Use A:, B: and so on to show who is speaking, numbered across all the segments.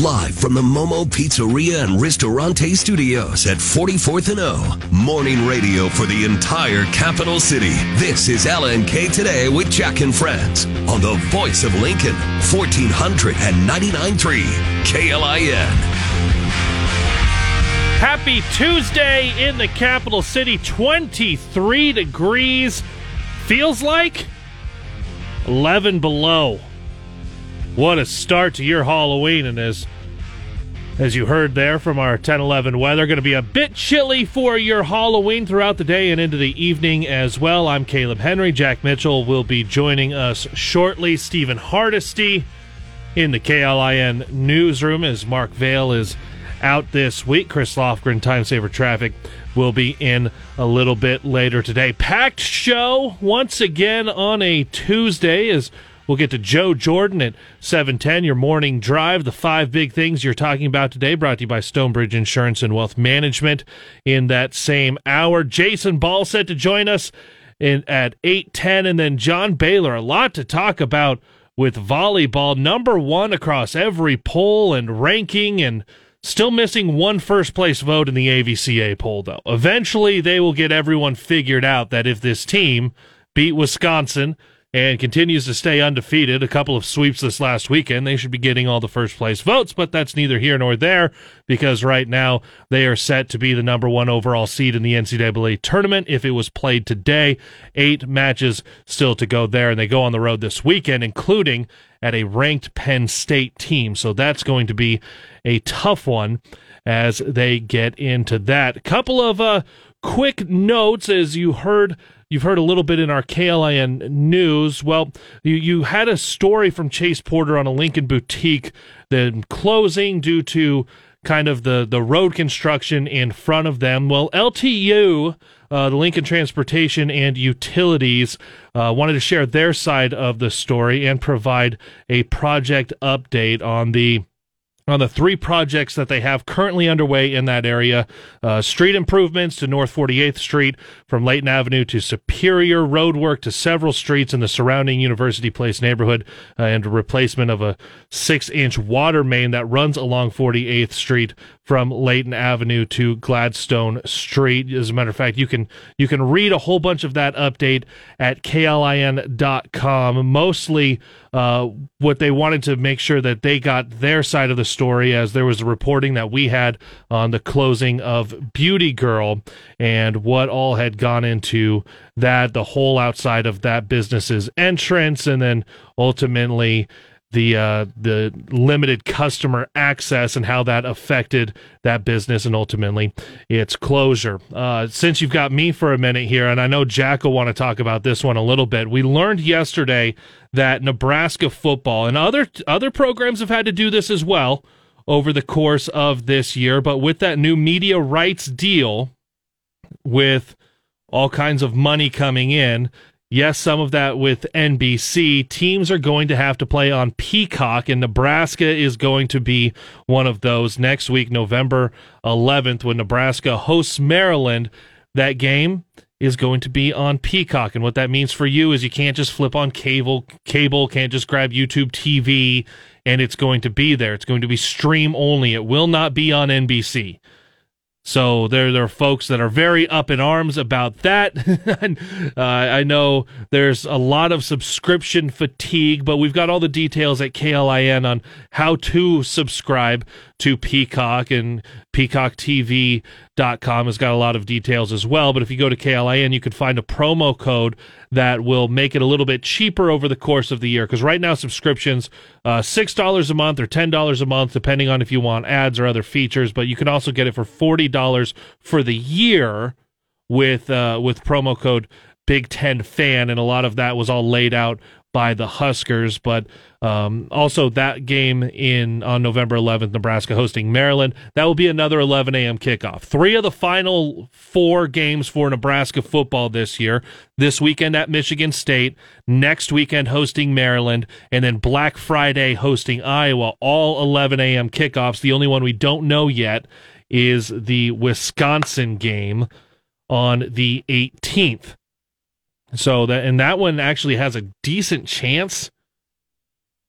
A: Live from the Momo Pizzeria and Ristorante Studios at 44th and O. Morning radio for the entire capital city. This is LNK Today with Jack and Friends on the voice of Lincoln, 1499.3 KLIN.
B: Happy Tuesday in the capital city. 23 degrees. Feels like 11 below. What a start to your Halloween. And as, as you heard there from our 10 11 weather, going to be a bit chilly for your Halloween throughout the day and into the evening as well. I'm Caleb Henry. Jack Mitchell will be joining us shortly. Stephen Hardesty in the KLIN newsroom as Mark Vale is out this week. Chris Lofgren, Time Saver Traffic, will be in a little bit later today. Packed show once again on a Tuesday as We'll get to Joe Jordan at 710, your morning drive. The five big things you're talking about today, brought to you by Stonebridge Insurance and Wealth Management in that same hour. Jason Ball set to join us in, at 810, and then John Baylor. A lot to talk about with volleyball. Number one across every poll and ranking and still missing one first place vote in the AVCA poll, though. Eventually, they will get everyone figured out that if this team beat Wisconsin – and continues to stay undefeated. A couple of sweeps this last weekend. They should be getting all the first place votes, but that's neither here nor there because right now they are set to be the number one overall seed in the NCAA tournament if it was played today. Eight matches still to go there, and they go on the road this weekend, including at a ranked Penn State team. So that's going to be a tough one as they get into that. Couple of uh, quick notes as you heard You've heard a little bit in our KLIN news. Well, you, you had a story from Chase Porter on a Lincoln boutique, then closing due to kind of the, the road construction in front of them. Well, LTU, uh, the Lincoln Transportation and Utilities, uh, wanted to share their side of the story and provide a project update on the on the three projects that they have currently underway in that area uh, street improvements to North 48th Street, from Leighton Avenue to Superior, road work to several streets in the surrounding University Place neighborhood, uh, and replacement of a six inch water main that runs along 48th Street from Leighton Avenue to Gladstone Street. As a matter of fact, you can you can read a whole bunch of that update at klin.com. Mostly uh, what they wanted to make sure that they got their side of the story, as there was a reporting that we had on the closing of Beauty Girl and what all had gone into that, the whole outside of that business's entrance, and then ultimately the uh, the limited customer access and how that affected that business and ultimately its closure. Uh, since you've got me for a minute here, and I know Jack will want to talk about this one a little bit. We learned yesterday that Nebraska football and other other programs have had to do this as well over the course of this year, but with that new media rights deal, with all kinds of money coming in, Yes, some of that with NBC. Teams are going to have to play on Peacock, and Nebraska is going to be one of those next week, November 11th, when Nebraska hosts Maryland. That game is going to be on Peacock, and what that means for you is you can't just flip on cable, cable can't just grab YouTube TV, and it's going to be there. It's going to be stream only. It will not be on NBC. So there, there are folks that are very up in arms about that. uh, I know there's a lot of subscription fatigue, but we've got all the details at KLIN on how to subscribe to Peacock and peacocktv.com has got a lot of details as well. But if you go to KLIN, you can find a promo code that will make it a little bit cheaper over the course of the year. Because right now, subscriptions, uh, $6 a month or $10 a month, depending on if you want ads or other features. But you can also get it for $40 for the year with, uh, with promo code Big Ten fan, and a lot of that was all laid out by the Huskers. But um, also that game in on November 11th, Nebraska hosting Maryland. That will be another 11 a.m. kickoff. Three of the final four games for Nebraska football this year. This weekend at Michigan State, next weekend hosting Maryland, and then Black Friday hosting Iowa. All 11 a.m. kickoffs. The only one we don't know yet is the Wisconsin game on the 18th. So that and that one actually has a decent chance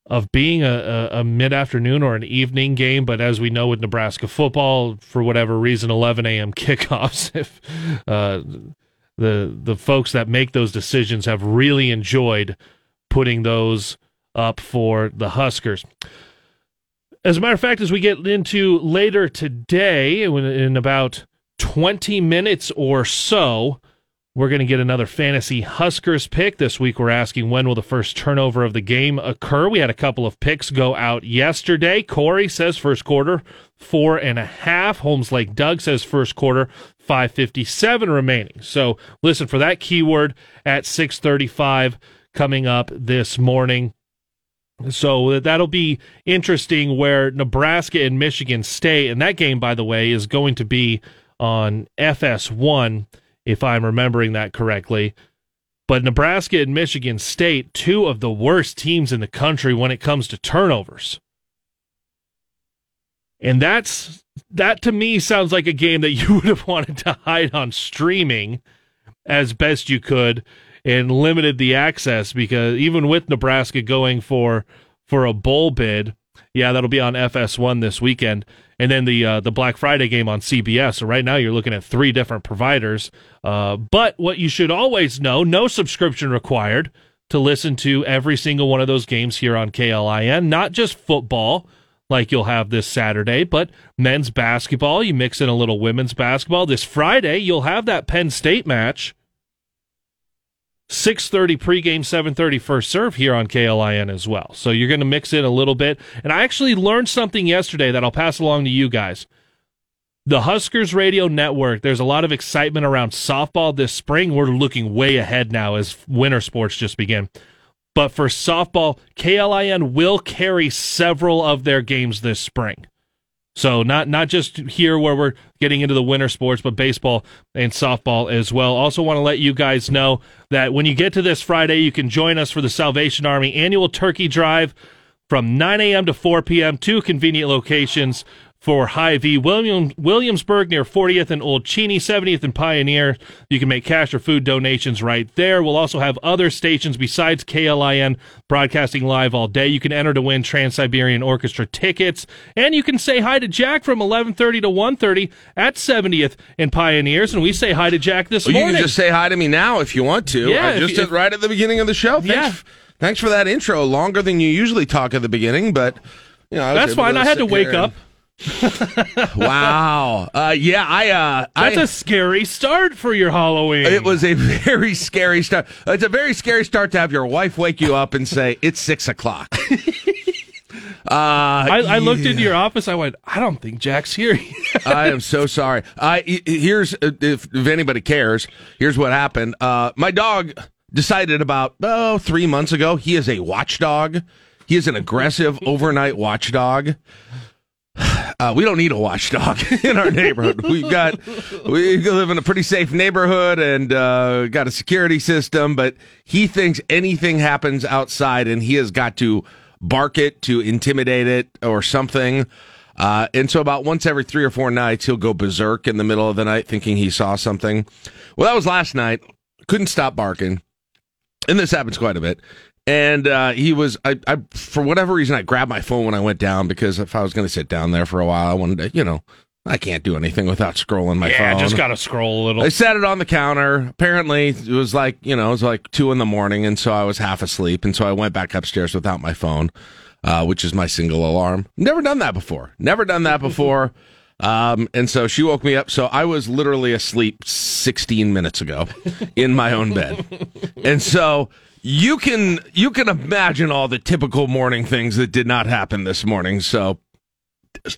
B: of being a, a, a mid afternoon or an evening game, but as we know with Nebraska football, for whatever reason, 11 a.m. kickoffs. If uh, the the folks that make those decisions have really enjoyed putting those up for the Huskers. As a matter of fact, as we get into later today, in about 20 minutes or so, we're going to get another fantasy Huskers pick. This week, we're asking when will the first turnover of the game occur? We had a couple of picks go out yesterday. Corey says first quarter, four and a half. Holmes Lake Doug says first quarter, 557 remaining. So listen for that keyword at 635 coming up this morning. So that'll be interesting where Nebraska and Michigan State, and that game, by the way, is going to be on FS1 if I'm remembering that correctly. But Nebraska and Michigan State, two of the worst teams in the country when it comes to turnovers. And that's that to me sounds like a game that you would have wanted to hide on streaming as best you could and limited the access because even with Nebraska going for for a bowl bid, yeah, that'll be on FS1 this weekend and then the uh, the Black Friday game on CBS. So right now you're looking at three different providers. Uh, but what you should always know: no subscription required to listen to every single one of those games here on KLIN. Not just football, like you'll have this Saturday, but men's basketball. You mix in a little women's basketball. This Friday you'll have that Penn State match 6.30 pregame 7.30 first serve here on klin as well. So you're going to mix in a little bit. And i actually learned something yesterday that i'll pass along to you guys. The huskers radio network there's a lot of excitement around softball this spring. We're looking way ahead now as winter sports just begin. But for softball klin will carry several of their games this spring so not not just here where we're getting into the winter sports, but baseball and softball as well. Also want to let you guys know that when you get to this Friday, you can join us for the Salvation Army annual turkey drive from 9 a.m. to 4 p.m. Two convenient locations for Hy-Vee William, Williamsburg near 40th and Old Cheney, 70th and Pioneer. You can make cash or food donations right there. We'll also have other stations besides KLIN broadcasting live all day. You can enter to win Trans-Siberian Orchestra tickets. And you can say hi to Jack from 1130 to 1.30 at 70th and Pioneers. And we say hi to Jack this
C: well,
B: morning.
C: You can just say hi to me now if you want to.
B: Yeah.
C: I just if, right at the beginning of the show. Thanks,
B: yeah.
C: Thanks for that intro. Longer than you usually talk at the beginning, but... You know,
B: That's fine. I had to wake up.
C: wow. Uh, yeah, I. Uh,
B: That's
C: I,
B: a scary start for your Halloween.
C: It was a very scary start. It's a very scary start to have your wife wake you up and say it's six o'clock.
B: uh, I, I, looked yeah. into your office. I went. I don't think Jack's here.
C: I am so sorry. I here's uh, if, if anybody cares. Here's what happened. Uh, my dog decided about oh three months ago. He is a watchdog. He is an aggressive overnight watchdog. Uh, we don't need a watchdog in our neighborhood. We've got we live in a pretty safe neighborhood and uh, got a security system. But he thinks anything happens outside, and he has got to bark it to intimidate it or something. Uh, and so, about once every three or four nights, he'll go berserk in the middle of the night, thinking he saw something. Well, that was last night. Couldn't stop barking, and this happens quite a bit and uh, he was I, I for whatever reason I grabbed my phone when I went down because if I was going to sit down there for a while I wanted to you know I can't do anything without scrolling my phone.
B: yeah, just gotta scroll a little.
C: I set it on the counter. Apparently, it was like you know, it was like two in the morning, and so I was half asleep, and so I went back upstairs without my phone, uh, which is my single alarm. Never done that before. Never done that before. Um, and so she woke me up. So I was literally asleep 16 minutes ago in my own bed. And so you can you can imagine all the typical morning things that did not happen this morning. So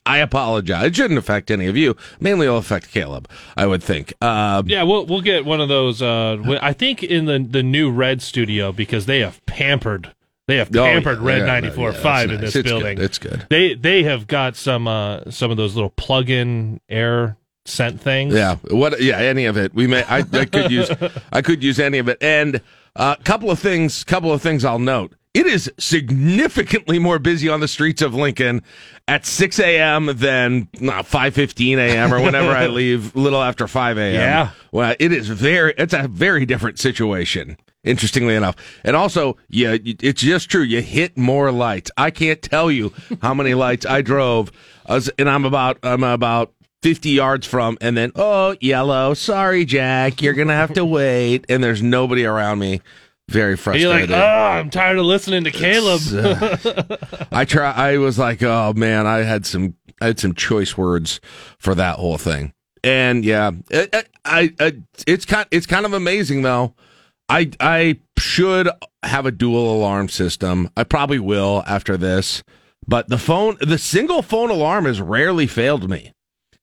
C: I apologize. It shouldn't affect any of you. Mainly, it'll affect Caleb. I would think. Uh,
B: yeah, we'll we'll get one of those. Uh, I think in the the new Red Studio because they have pampered. They have pampered oh, yeah, Red yeah, ninety four five in this
C: it's
B: building.
C: Good. It's good.
B: They they have got some uh, some of those little plug in air scent things.
C: Yeah. What? Yeah. Any of it. We may. I, I could use. I could use any of it. And a uh, couple of things. Couple of things I'll note. It is significantly more busy on the streets of Lincoln at 6 a.m. than 5:15 a.m. or whenever I leave, a little after 5 a.m.
B: Yeah.
C: Well, it is very. It's a very different situation. Interestingly enough, and also, yeah, it's just true. You hit more lights. I can't tell you how many lights I drove, and I'm about I'm about 50 yards from, and then oh yellow. Sorry, Jack, you're gonna have to wait, and there's nobody around me. Very
B: And you're
C: frustrated.
B: like, oh, I'm tired of listening to Caleb.
C: Uh, I try. I was like, oh man, I had some, I had some choice words for that whole thing, and yeah, I, I, it's kind, it's kind of amazing though. I, I should have a dual alarm system. I probably will after this, but the phone, the single phone alarm has rarely failed me.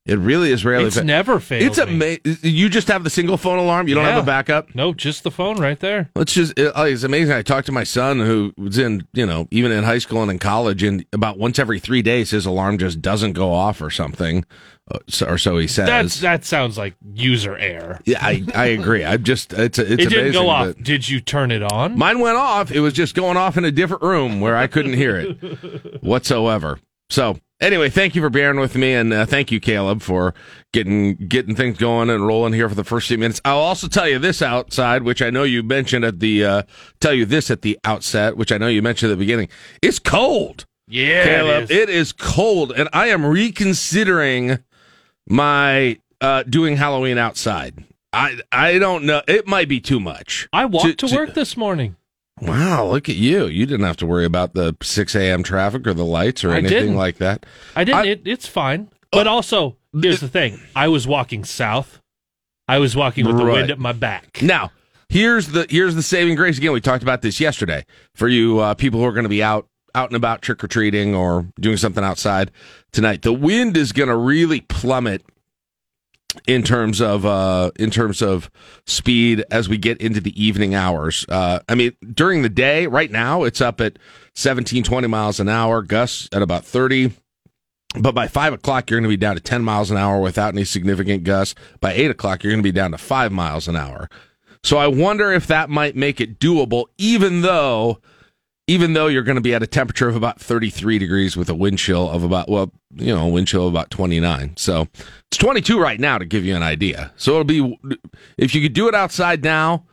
C: It really is rarely.
B: it's
C: fa-
B: never failed.
C: It's amazing. You just have the single phone alarm. You don't have a backup.
B: No, just the phone right there.
C: It's just it, oh, it's amazing. I talked to my son who was in you know even in high school and in college, and about once every three days his alarm just doesn't go off or something, uh, or so he says.
B: That's that sounds like user error.
C: yeah, I, I agree. I'm just it's it's
B: it didn't
C: amazing,
B: go off. Did you turn it on?
C: Mine went off. It was just going off in a different room where I couldn't hear it whatsoever. So anyway, thank you for bearing with me, and uh, thank you, Caleb, for getting getting things going and rolling here for the first few minutes. I'll also tell you this outside, which I know you mentioned at the uh, tell you this at the outset, which I know you mentioned at the beginning. It's cold,
B: yeah,
C: Caleb.
B: it is.
C: it is cold, and I am reconsidering my uh, doing Halloween outside. I I don't know. It might be too much.
B: I walked
C: to-
B: to,
C: to-
B: work this morning.
C: Wow, look at you. You didn't have to worry about the 6 a.m. traffic or the lights or
B: I
C: anything
B: didn't.
C: like that.
B: I didn't.
C: I-
B: it, it's fine. But also, here's the thing: I was walking south. I was walking with the wind at my back.
C: Now, here's the here's the saving grace again. We talked about this yesterday for you uh, people who are going to be out out and about trick or treating or doing something outside tonight. The wind is going to really plummet in terms of uh in terms of speed as we get into the evening hours. Uh I mean during the day right now it's up at 17 20 miles an hour, gusts at about 30 but by five o'clock, you're going to be down to 10 miles an hour without any significant gusts. By eight o'clock, you're going to be down to five miles an hour. So I wonder if that might make it doable, even though, even though you're going to be at a temperature of about 33 degrees with a wind chill of about, well, you know, a wind chill of about 29. So it's 22 right now to give you an idea. So it'll be, if you could do it outside now,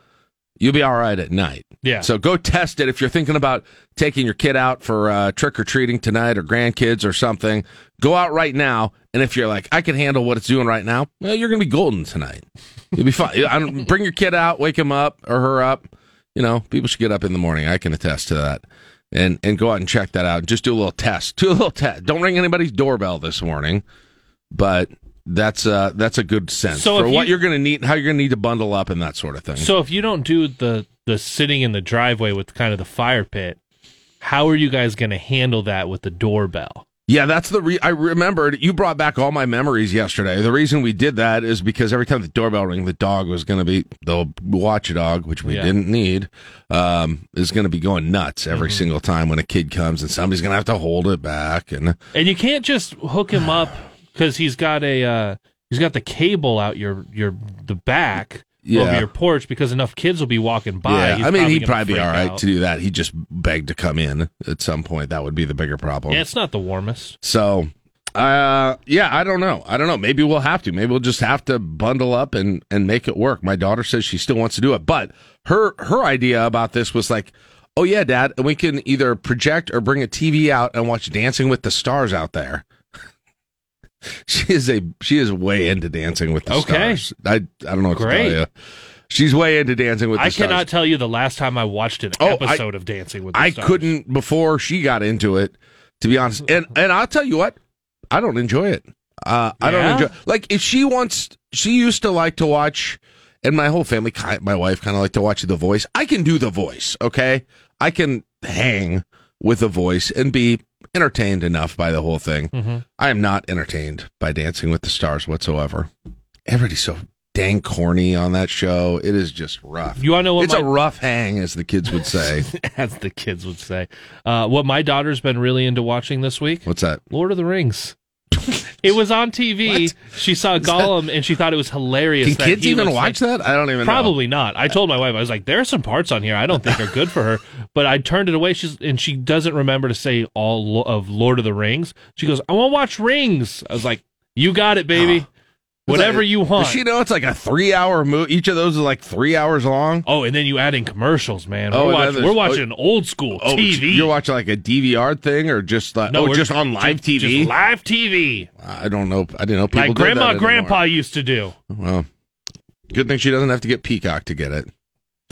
C: you'll be all right at night.
B: Yeah.
C: So go test it if you're thinking about taking your kid out for uh, trick or treating tonight or grandkids or something. Go out right now, and if you're like, I can handle what it's doing right now, well, you're gonna be golden tonight. You'll be fine. Bring your kid out, wake him up or her up. You know, people should get up in the morning. I can attest to that. And and go out and check that out. Just do a little test. Do a little test. Don't ring anybody's doorbell this morning, but that's uh that's a good sense
B: So
C: for what you're gonna need, how you're gonna need to bundle up and that sort of thing.
B: So if you don't do the the sitting in the driveway with kind of the fire pit, how are you guys going to handle that with the doorbell?
C: Yeah, that's the re- I remembered. You brought back all my memories yesterday. The reason we did that is because every time the doorbell rang, the dog was going to be the watchdog, which we
B: Yeah.
C: didn't need, um, is going to be going nuts every single time when a kid comes, and somebody's going to have to hold it back. And
B: And you can't just hook him up because he's got a uh, he's got the cable out your your the back over
C: Yeah.
B: your porch because enough kids will be walking by.
C: yeah, I mean, he'd probably be all right
B: out.
C: to do that. He just begged to come in at some point. That would be the bigger problem.
B: Yeah, it's not the warmest.
C: So, uh, yeah, I don't know. I don't know. Maybe we'll have to. Maybe we'll just have to bundle up and and make it work. My daughter says she still wants to do it, but her her idea about this was like, oh yeah, Dad, and we can either project or bring a TV out and watch Dancing with the Stars out there. she is a she is way into Dancing with the
B: Okay.
C: Stars. I I don't know what
B: Great.
C: to tell you. She's way into Dancing with the
B: I
C: Stars.
B: cannot tell you the last time I watched an
C: Oh, I-
B: episode of Dancing with the
C: I
B: Stars.
C: couldn't before she got into it, to be honest. And and I'll tell you what, I don't enjoy it. Uh, I don't enjoy like if she wants. She used to like to watch, and my whole family, my wife, kind of like to watch The Voice. I can do The Voice. Okay, I can hang with The Voice and be entertained enough by the whole thing.
B: Mhm.
C: I am not entertained by Dancing with the Stars whatsoever. Everybody's so dang corny on that show. It is just rough.
B: You want to know what
C: it's
B: my,
C: a rough hang, as the kids would say.
B: as the kids would say. Uh, what my daughter's been really into watching this week:
C: What's that?
B: Lord of the Rings. it was on TV. She saw Gollum and she thought it was hilarious.
C: Can
B: that
C: kids even watch
B: like-
C: that? I don't even know.
B: Probably not. I told my wife I was like, "There are some parts on here I don't think are good for her," but I turned it away. She's and she doesn't remember to say all of Lord of the Rings. She goes, "I want to watch Rings." I was like, "You got it, baby." Whatever you want.
C: Does she know it's like a three hour movie? Each of those is like three hours long.
B: oh, and then you add in commercials, man.
C: Oh,
B: we're, watch- we're watching old school
C: Oh,
B: TV.
C: you're watching like a DVR thing or just like
B: no,
C: oh, just on live TV?
B: just live TV,
C: I don't know. I didn't know people
B: like Grandma, Grandpa used to do.
C: Well, good thing she doesn't have to get Peacock to get it.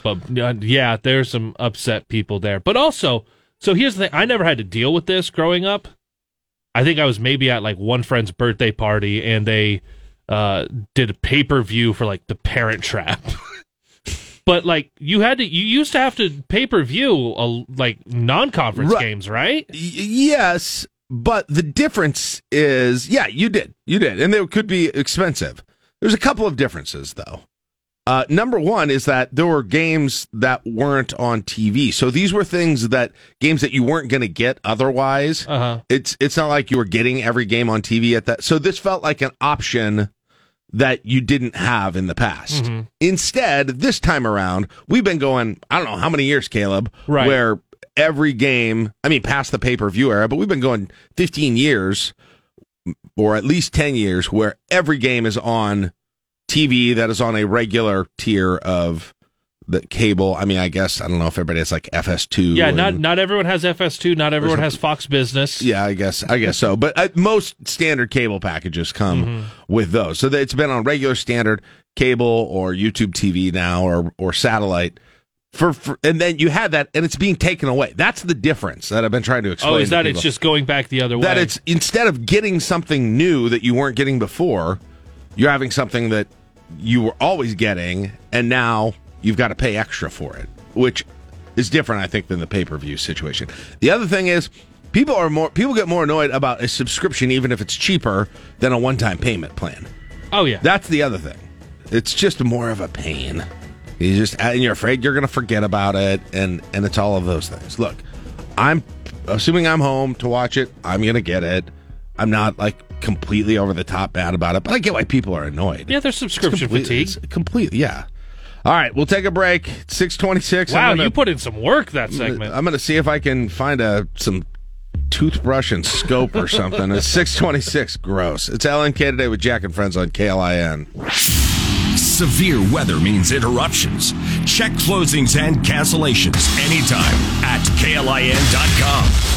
B: But uh, yeah, there's some upset people there. But also, so here's the thing: I never had to deal with this growing up. I think I was maybe at like one friend's birthday party, and they uh, did a pay per view for like the Parent Trap. but like you had to, you used to have to pay per view uh, like non conference
C: Right.
B: games, right?
C: Y- yes, but the difference is, yeah, you did, you did, and they could be expensive. There's a couple of differences though. Uh, number one is that there were games that weren't on TV, so these were things that games that you weren't going to get otherwise.
B: Uh huh.
C: It's it's not like you were getting every game on TV at that. So this felt like an option that you didn't have in the past.
B: Mm-hmm.
C: Instead, this time around, we've been going, I don't know how many years, Caleb,
B: Right.
C: where every game, I mean, past the pay-per-view era, but we've been going 15 years or at least 10 years where every game is on TV that is on a regular tier of the cable. I mean, I guess I don't know if everybody has like FS2.
B: Yeah, not
C: and-
B: not everyone has FS2. Not everyone has Fox Business.
C: yeah, I guess I guess so. But uh, most standard cable packages come
B: Mm-hmm.
C: with those. So it's been on regular standard cable or YouTube TV now or or satellite. For, for and then you had that and it's being taken away. That's the difference that I've been trying to explain.
B: Oh, is that it's just going back the other way?
C: that it's instead of getting something new that you weren't getting before, you're having something that you were always getting and now you've got to pay extra for it, which is different I think than the pay-per-view situation. The other thing is people are more people get more annoyed about a subscription even if it's cheaper than a one-time payment plan.
B: oh yeah.
C: That's the other thing. It's just more of a pain. You just and you're afraid you're going to forget about it, and and it's all of those things. Look, I'm assuming I'm home to watch it. I'm going to get it. I'm not like completely over the top bad about it, but I get why people are annoyed.
B: yeah, there's subscription
C: completely,
B: fatigue.
C: it's completely, yeah. All right, we'll take a break. Six twenty-six.
B: Wow,
C: gonna,
B: you put in some work that segment.
C: I'm going to see if I can find a some toothbrush and scope or something. It's six twenty-six. Gross. It's LNK today with Jack and Friends on KLIN.
A: Severe weather means interruptions. Check closings and cancellations anytime at klin.com.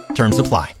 D: Terms apply.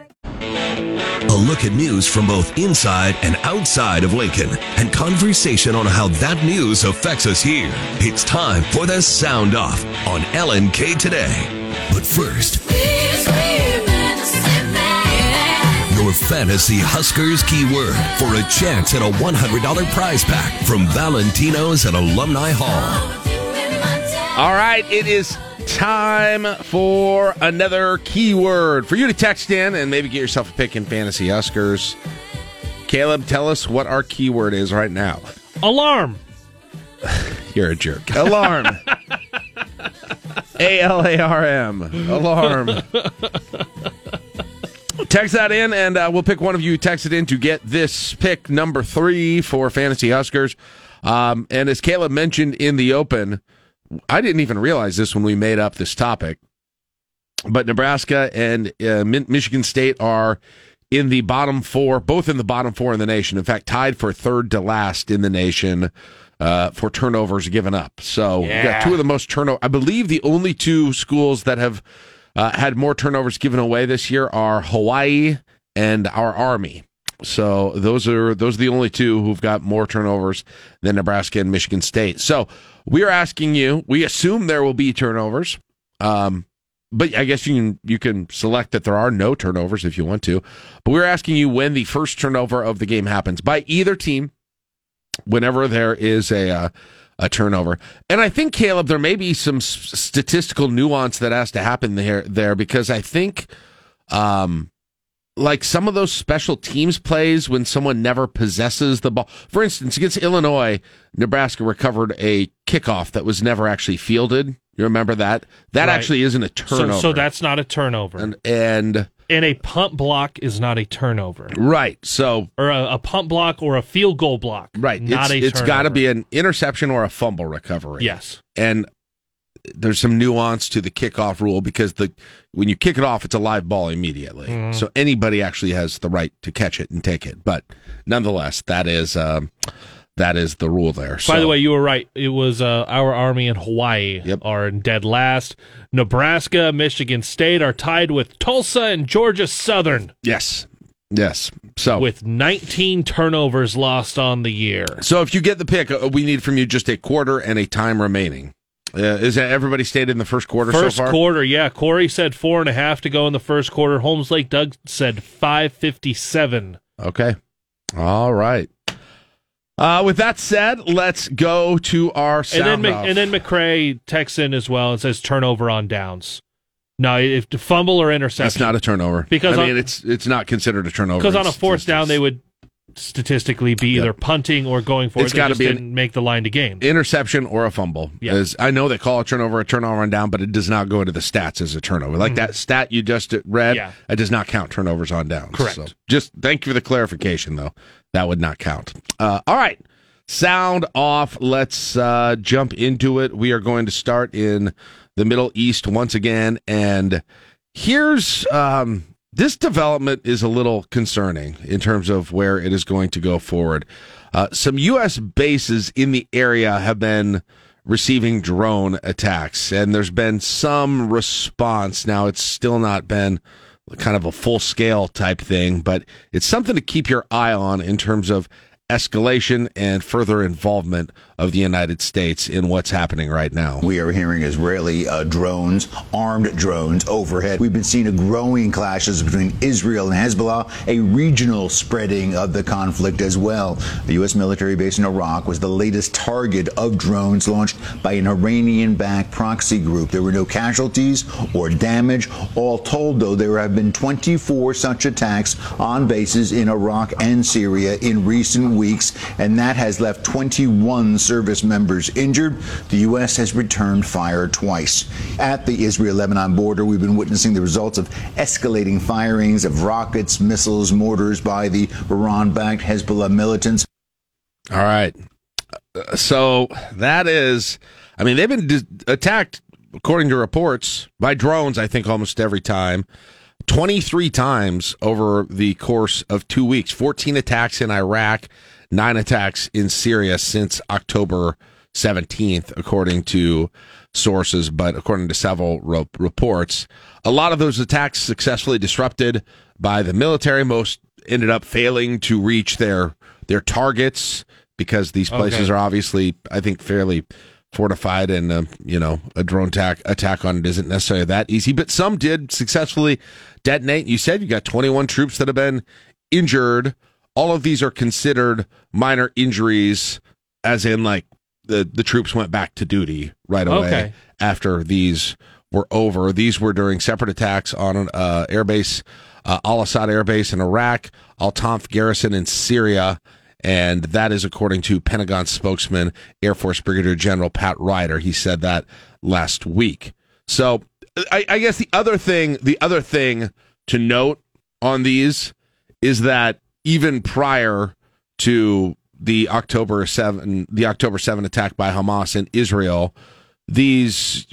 A: A look at news from both inside and outside of Lincoln and conversation on how that news affects us here. It's time for the Sound Off on LNK Today. But first, your fantasy Huskers keyword for a chance at a $100 prize pack from Valentino's at Alumni Hall.
C: All right, it is time for another keyword for you to text in and maybe get yourself a pick in Fantasy Huskers. Caleb, tell us what our keyword is right now.
B: Alarm.
C: You're a jerk. Alarm. A L A R M. Alarm. Text that in, and uh, we'll pick one of you. Text it in to get this pick number three for Fantasy Huskers. Um, and as Caleb mentioned in the open, I didn't even realize this when we made up this topic, but Nebraska and uh, Michigan State are in the bottom four, both in the bottom four in the nation. In fact, tied for third to last in the nation uh, for turnovers given up. So we've got two of the most turnover. I believe the only two schools that have uh, had more turnovers given away this year are Hawaii and our Army. So those are those are the only two who've got more turnovers than Nebraska and Michigan State. So we are asking you. We assume there will be turnovers, um, but I guess you can you can select that there are no turnovers if you want to. But we're asking you when the first turnover of the game happens by either team. Whenever there is a uh, a turnover, and I think Caleb, there may be some s- statistical nuance that has to happen there there because I think. Um, like some of those special teams plays when someone never possesses the ball. For instance, against Illinois, Nebraska recovered a kickoff that was never actually fielded. You remember that? That
B: Right.
C: actually isn't a turnover.
B: so that's not a turnover.
C: and, and
B: and a punt block is not a turnover.
C: right. So
B: Or a, a punt block or a field goal block.
C: right,
B: Not
C: it's,
B: a
C: it's got to be an interception or a fumble recovery.
B: Yes.
C: and there's some nuance to the kickoff rule because the when you kick it off, it's a live ball immediately.
B: Mm-hmm.
C: So anybody actually has the right to catch it and take it. But nonetheless, that is um, that is the rule there.
B: By
C: So-
B: the way, you were right. It was uh, our Army and Hawaii
C: Yep.
B: are in dead last. Nebraska, Michigan State are tied with Tulsa and Georgia Southern
C: yes, yes. So
B: with 19 turnovers lost on the year.
C: so if you get the pick, uh, we need from you just a quarter and a time remaining. Is that everybody stayed in the first quarter
B: First
C: so far?
B: quarter, yeah. Corey said four and a half to go in the first quarter. Holmes Lake Doug said 557.
C: Okay. All right. Uh, with that said, let's go to our
B: And
C: sound
B: then, Mc, and then McCrae texts in as well and says turnover on downs. No, if fumble or
C: intercept.
B: That's
C: not a turnover
B: Because
C: I
B: on-
C: mean it's it's not considered a turnover
B: Because on a
C: It's-
B: fourth
C: it's-
B: down, they would statistically be either punting or going for
C: It's
B: it. They
C: gotta
B: just
C: be an-
B: make the line to game.
C: interception or a fumble.
B: Yeah.
C: Is- I know they call a turnover a turnover on run down, but it does not go into the stats as a turnover. Like that stat you just read,
B: Mm-hmm. Yeah.
C: it does not count turnovers on downs.
B: Correct.
C: So just thank you for the clarification, though. That would not count. Uh, all right. Sound off. Let's uh, jump into it. We are going to start in the Middle East once again. And here's um, this development is a little concerning in terms of where it is going to go forward. Uh, some U.S. bases in the area have been receiving drone attacks, and there's been some response. Now, it's still not been kind of a full scale type thing, but it's something to keep your eye on in terms of escalation and further involvement of the United States in what's happening right now.
E: We are hearing Israeli uh, drones, armed drones overhead. We've been seeing a growing clashes between Israel and Hezbollah, a regional spreading of the conflict as well. The U.S. military base in Iraq was the latest target of drones launched by an Iranian backed proxy group. There were no casualties or damage. All told, though, there have been 24 such attacks on bases in Iraq and Syria in recent weeks, and that has left 21 service members injured. The U.S. has returned fire twice. At the Israel Lebanon border, we've been witnessing the results of escalating firings of rockets, missiles, mortars by the Iran backed Hezbollah militants.
C: All right. So that is, I mean, they've been attacked, according to reports, by drones, I think almost every time. 23 times over the course of two weeks. 14 attacks in Iraq, nine attacks in Syria since October 17th, according to sources, but according to several ro- reports. A lot of those attacks successfully disrupted by the military. Most ended up failing to reach their their targets because these places
B: Okay.
C: are obviously, I think, fairly fortified, and uh, you know, a drone attack attack on it isn't necessarily that easy. But some did successfully detonate. You said you got 21 troops that have been injured. All of these are considered minor injuries, as in like the the troops went back to duty right away
B: Okay.
C: after these were over. These were during separate attacks on an uh, airbase, uh, Al Assad Air Base in Iraq, Al Tanf Garrison in Syria, and that is according to Pentagon spokesman Air Force Brigadier General Pat Ryder. He said that last week. So I, I guess the other thing, the other thing to note on these is that even prior to the October seven, the October seven attack by Hamas in Israel, these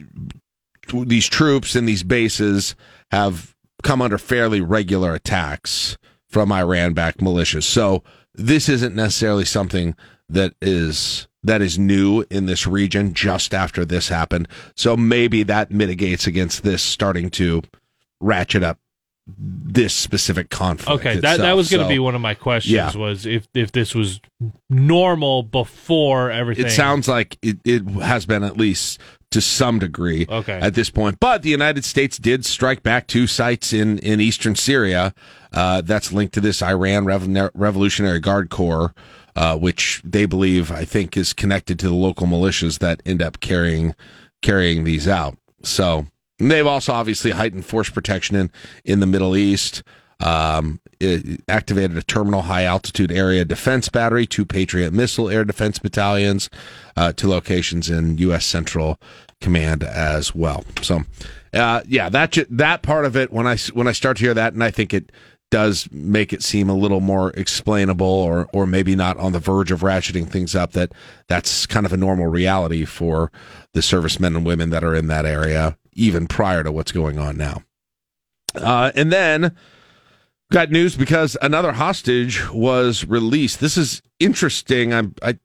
C: these troops and these bases have come under fairly regular attacks from Iran-backed militias. So this isn't necessarily something that is that is new in this region just after this happened. So maybe that mitigates against this starting to ratchet up this specific conflict.
B: Okay, that that was going to
C: So
B: be one of my questions.
C: Yeah.
B: Was if if this was normal before everything?
C: It sounds like it, it has been at least to some degree
B: Okay.
C: at this point. But the United States did strike back two sites in, in eastern Syria. Uh, that's linked to this Iran Rev- Revolutionary Guard Corps, uh, which they believe, I think, is connected to the local militias that end up carrying carrying these out. So they've also obviously heightened force protection in in the Middle East. Um, activated a terminal high altitude area defense battery, two Patriot missile air defense battalions, uh, two locations in U.S. Central Command as well. So, uh, yeah, that that part of it when I when I start to hear that, and I think it does make it seem a little more explainable, or or maybe not on the verge of ratcheting things up. That that's kind of a normal reality for the servicemen and women that are in that area, even prior to what's going on now. Uh, and then got news because another hostage was released. This is interesting. I'm, I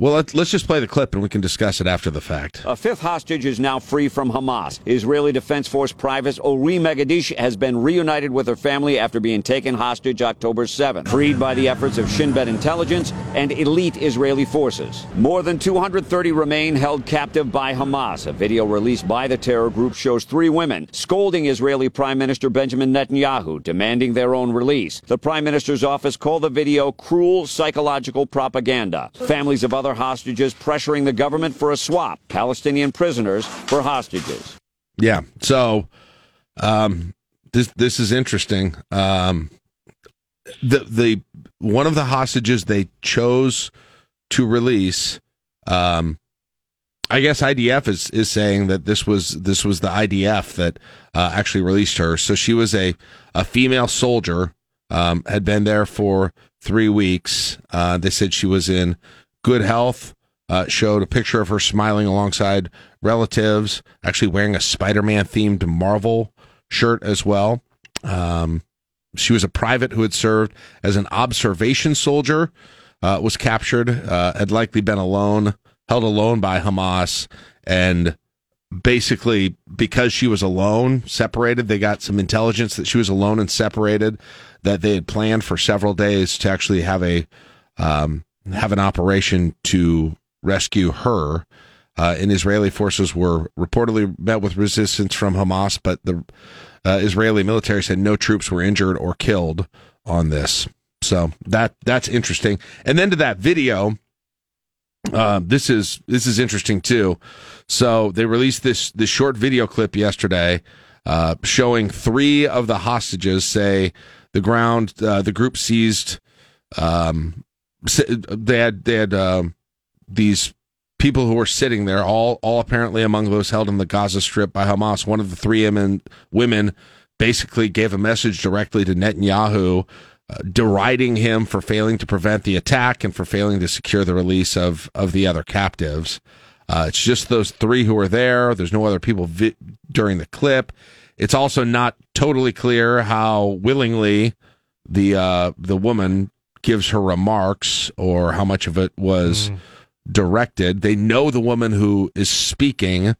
C: well, let, let's just play the clip and we can discuss it after the fact.
F: A fifth hostage is now free from Hamas. Israeli Defense Force Private Ori Megidish has been reunited with her family after being taken hostage October 7th, freed by the efforts of Shin Bet intelligence and elite Israeli forces. More than 230 remain held captive by Hamas. A video released by the terror group shows three women scolding Israeli Prime Minister Benjamin Netanyahu, demanding their own release. The Prime Minister's office called the video cruel psychological propaganda. Families of other hostages pressuring the government for a swap. Palestinian prisoners for hostages.
C: Yeah. So, um, this this is interesting. Um, the the one of the hostages they chose to release. Um, I guess IDF is is saying that this was this was the IDF that uh, actually released her. So she was a a female soldier. Um, had been there for three weeks. Uh, they said she was in good health. Uh, showed a picture of her smiling alongside relatives, actually wearing a Spider-Man themed Marvel shirt as well. Um, she was a private who had served as an observation soldier. Uh, was captured. Uh, had likely been alone, held alone by Hamas, and basically because she was alone, separated. They got some intelligence that she was alone and separated. That they had planned for several days to actually have a um, have an operation to rescue her. Uh, and Israeli forces were reportedly met with resistance from Hamas, but the uh, Israeli military said no troops were injured or killed on this. So that that's interesting. And then to that video, uh, this is this is interesting too. So they released this this short video clip yesterday, uh, showing three of the hostages. Say the ground, uh, the group seized. Um, they had they had um, these people who were sitting there, all all apparently among those held in the Gaza Strip by Hamas. One of the three women women basically gave a message directly to Netanyahu, uh, deriding him for failing to prevent the attack and for failing to secure the release of of the other captives. Uh, it's just those three who are there. There's no other people vi- during the clip. It's also not totally clear how willingly the uh, the woman gives her remarks or how much of it was directed. They know the woman who is speaking.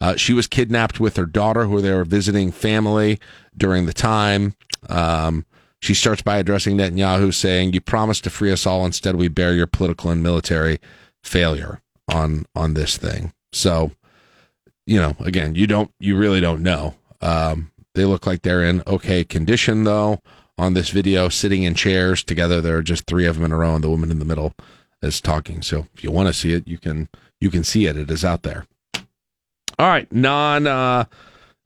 C: Uh, she was kidnapped with her daughter, who they were visiting family during the time. Um, she starts by addressing Netanyahu, saying, "You promised to free us all. Instead, we bear your political and military failure on on this thing." So, you know, again, you don't, you really don't know. Um, they look like they're in okay condition, though. On this video, sitting in chairs together, there are just three of them in a row, and the woman in the middle is talking. So, if you want to see it, you can you can see it. It is out there. All right, non uh,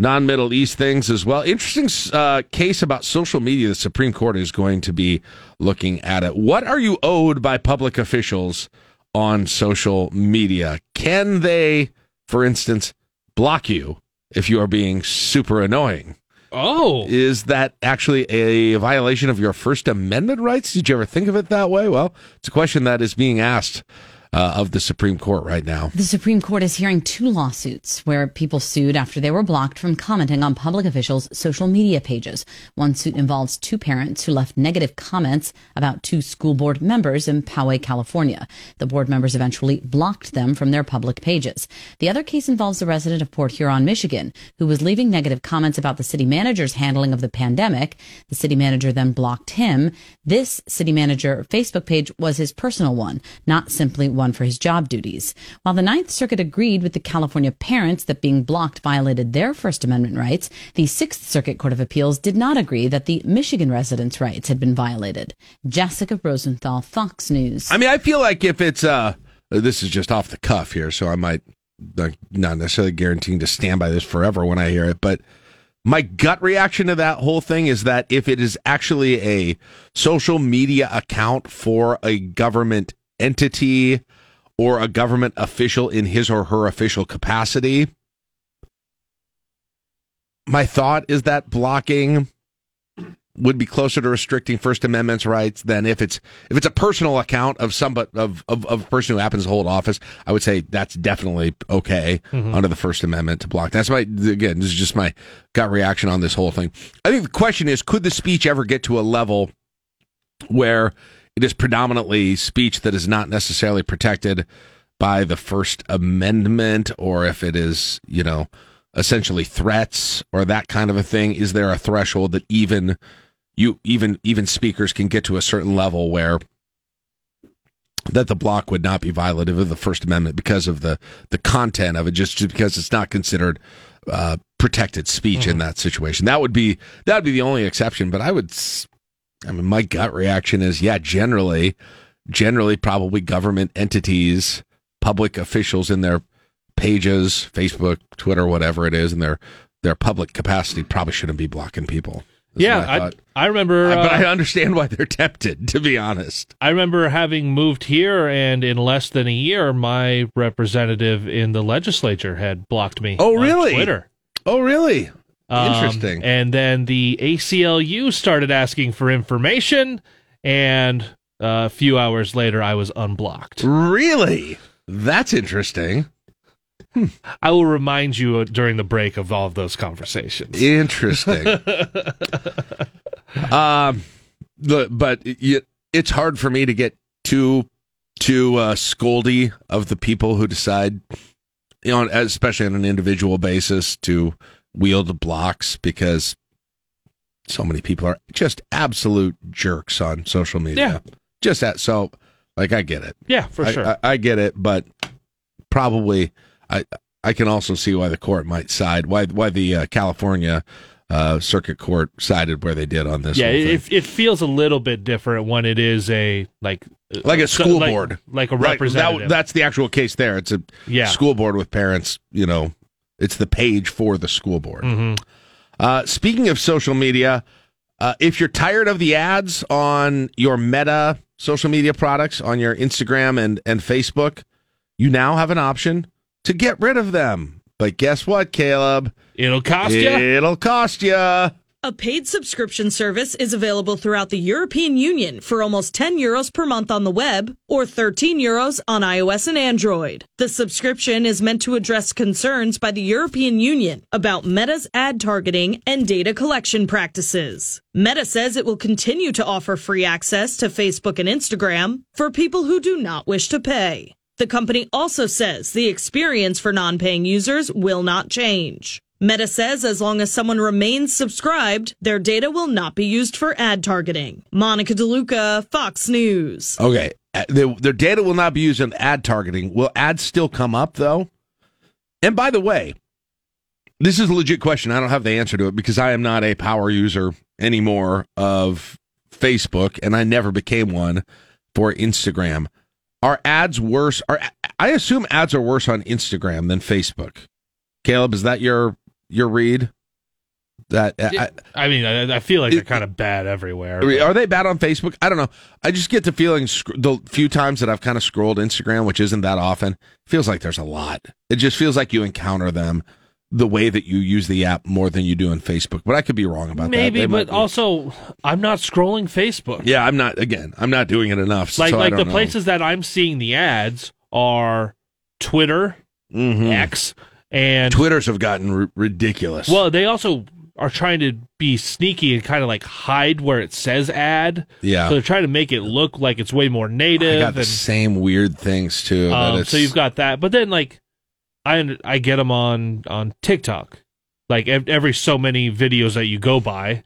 C: non Middle East things as well. Interesting uh, case about social media. The Supreme Court is going to be looking at it. What are you owed by public officials on social media? Can they, for instance, block you if you are being super annoying?
B: Oh,
C: Is that actually a violation of your First Amendment rights? Did you ever think of it that way? Well, it's a question that is being asked uh, of the Supreme Court right now.
G: The Supreme Court is hearing two lawsuits where people sued after they were blocked from commenting on public officials' social media pages. One suit involves two parents who left negative comments about two school board members in Poway, California. The board members eventually blocked them from their public pages. The other case involves a resident of Port Huron, Michigan, who was leaving negative comments about the city manager's handling of the pandemic. The city manager then blocked him. This city manager Facebook page was his personal one, not simply one for his job duties. While the Ninth Circuit agreed with the California parents that being blocked violated their First Amendment rights, the Sixth Circuit Court of Appeals did not agree that the Michigan residents' rights had been violated. Jessica Rosenthal, Fox News.
C: I mean, I feel like if it's uh, this is just off the cuff here, so I might not necessarily guaranteeing to stand by this forever when I hear it, but my gut reaction to that whole thing is that if it is actually a social media account for a government entity or a government official in his or her official capacity, my thought is that blocking would be closer to restricting First Amendment's rights than if it's if it's a personal account of somebody of, of, of a person who happens to hold office. I would say that's definitely okay
B: Mhm.
C: under the First Amendment to block. That's my again. This is just my gut reaction on this whole thing. I think the question is, could the speech ever get to a level where it is predominantly speech that is not necessarily protected by the First Amendment, or if it is, you know, essentially threats or that kind of a thing? Is there a threshold that even you even even speakers can get to a certain level where that the block would not be violative of the First Amendment because of the the content of it, just because it's not considered uh, protected speech in that situation. That would be that would be the only exception. But I would, I mean, my gut reaction is, yeah, generally, generally, probably government entities, public officials in their pages, Facebook, Twitter, whatever it is, in their their public capacity, probably shouldn't be blocking people.
B: Yeah,
C: I
B: I. I remember.
C: I- but
B: uh,
C: I understand why they're tempted. To be honest.
B: I remember having moved here, and in less than a year, my representative in the legislature had blocked me.
C: Oh, really?
B: Twitter.
C: Oh, really?
B: Um,
C: Interesting.
B: And then the ACLU started asking for information, and uh, a few hours later, I was unblocked.
C: Really? That's interesting.
B: I will remind you uh, during the break of all of those conversations.
C: Interesting. um, the, but it, it's hard for me to get too too uh, scoldy of the people who decide, you know, especially on an individual basis, to wield blocks because so many people are just absolute jerks on social media. Yeah. Just that. So, like, I get it.
B: Yeah, for
C: I-
B: sure.
C: I, I get it, but probably I I can also see why the court might side why why the uh, California uh, Circuit Court sided where they did on this.
B: yeah, it, it feels a little bit different when it is a like
C: like a school
B: like-
C: board,
B: like a
C: Right,
B: representative.
C: That, that's the actual case there. It's a
B: Yeah.
C: school board with parents. You know, it's the page for the school board.
B: Mhm.
C: Uh, speaking of social media, uh, if you're tired of the ads on your Meta social media products on your Instagram and and Facebook, you now have an option to get rid of them. But guess what, Caleb?
B: It'll cost you.
C: It'll cost you.
H: A paid subscription service is available throughout the European Union for almost 10 euros per month on the web or 13 euros on iOS and Android. The subscription is meant to address concerns by the European Union about Meta's ad targeting and data collection practices. Meta says it will continue to offer free access to Facebook and Instagram for people who do not wish to pay. The company also says the experience for non paying users will not change. Meta says as long as someone remains subscribed, their data will not be used for ad targeting. Monica DeLuca, Fox News.
C: Okay. Uh, Their data will not be used in ad targeting. Will ads still come up, though? And by the way, this is a legit question. I don't have the answer to it because I am not a power user anymore of Facebook, and I never became one for Instagram. Are ads worse? Are I assume ads are worse on Instagram than Facebook? Caleb, is that your your read? That I,
B: I mean, I, I feel like they're kind of bad everywhere.
C: I mean, Are they bad on Facebook? I don't know. I just get the feeling sc- the few times that I've kind of scrolled Instagram, which isn't that often, feels like there's a lot. It just feels like you encounter them the way that you use the app more than you do on Facebook. But I could be wrong about that.
B: Maybe, but
C: be.
B: also, I'm not scrolling Facebook.
C: yeah, I'm not. Again, I'm not doing it enough.
B: Like,
C: so I
B: like
C: don't
B: the
C: know.
B: places that I'm seeing the ads are Twitter, mm-hmm. X, and
C: Twitters have gotten r- ridiculous.
B: well, they also are trying to be sneaky and kind of like hide where it says ad.
C: Yeah.
B: So they're trying to make it look like it's way more native.
C: I got the
B: and,
C: same weird things too.
B: um, so you've got that, but then like, I I get them on on TikTok. Like every so many videos that you go by,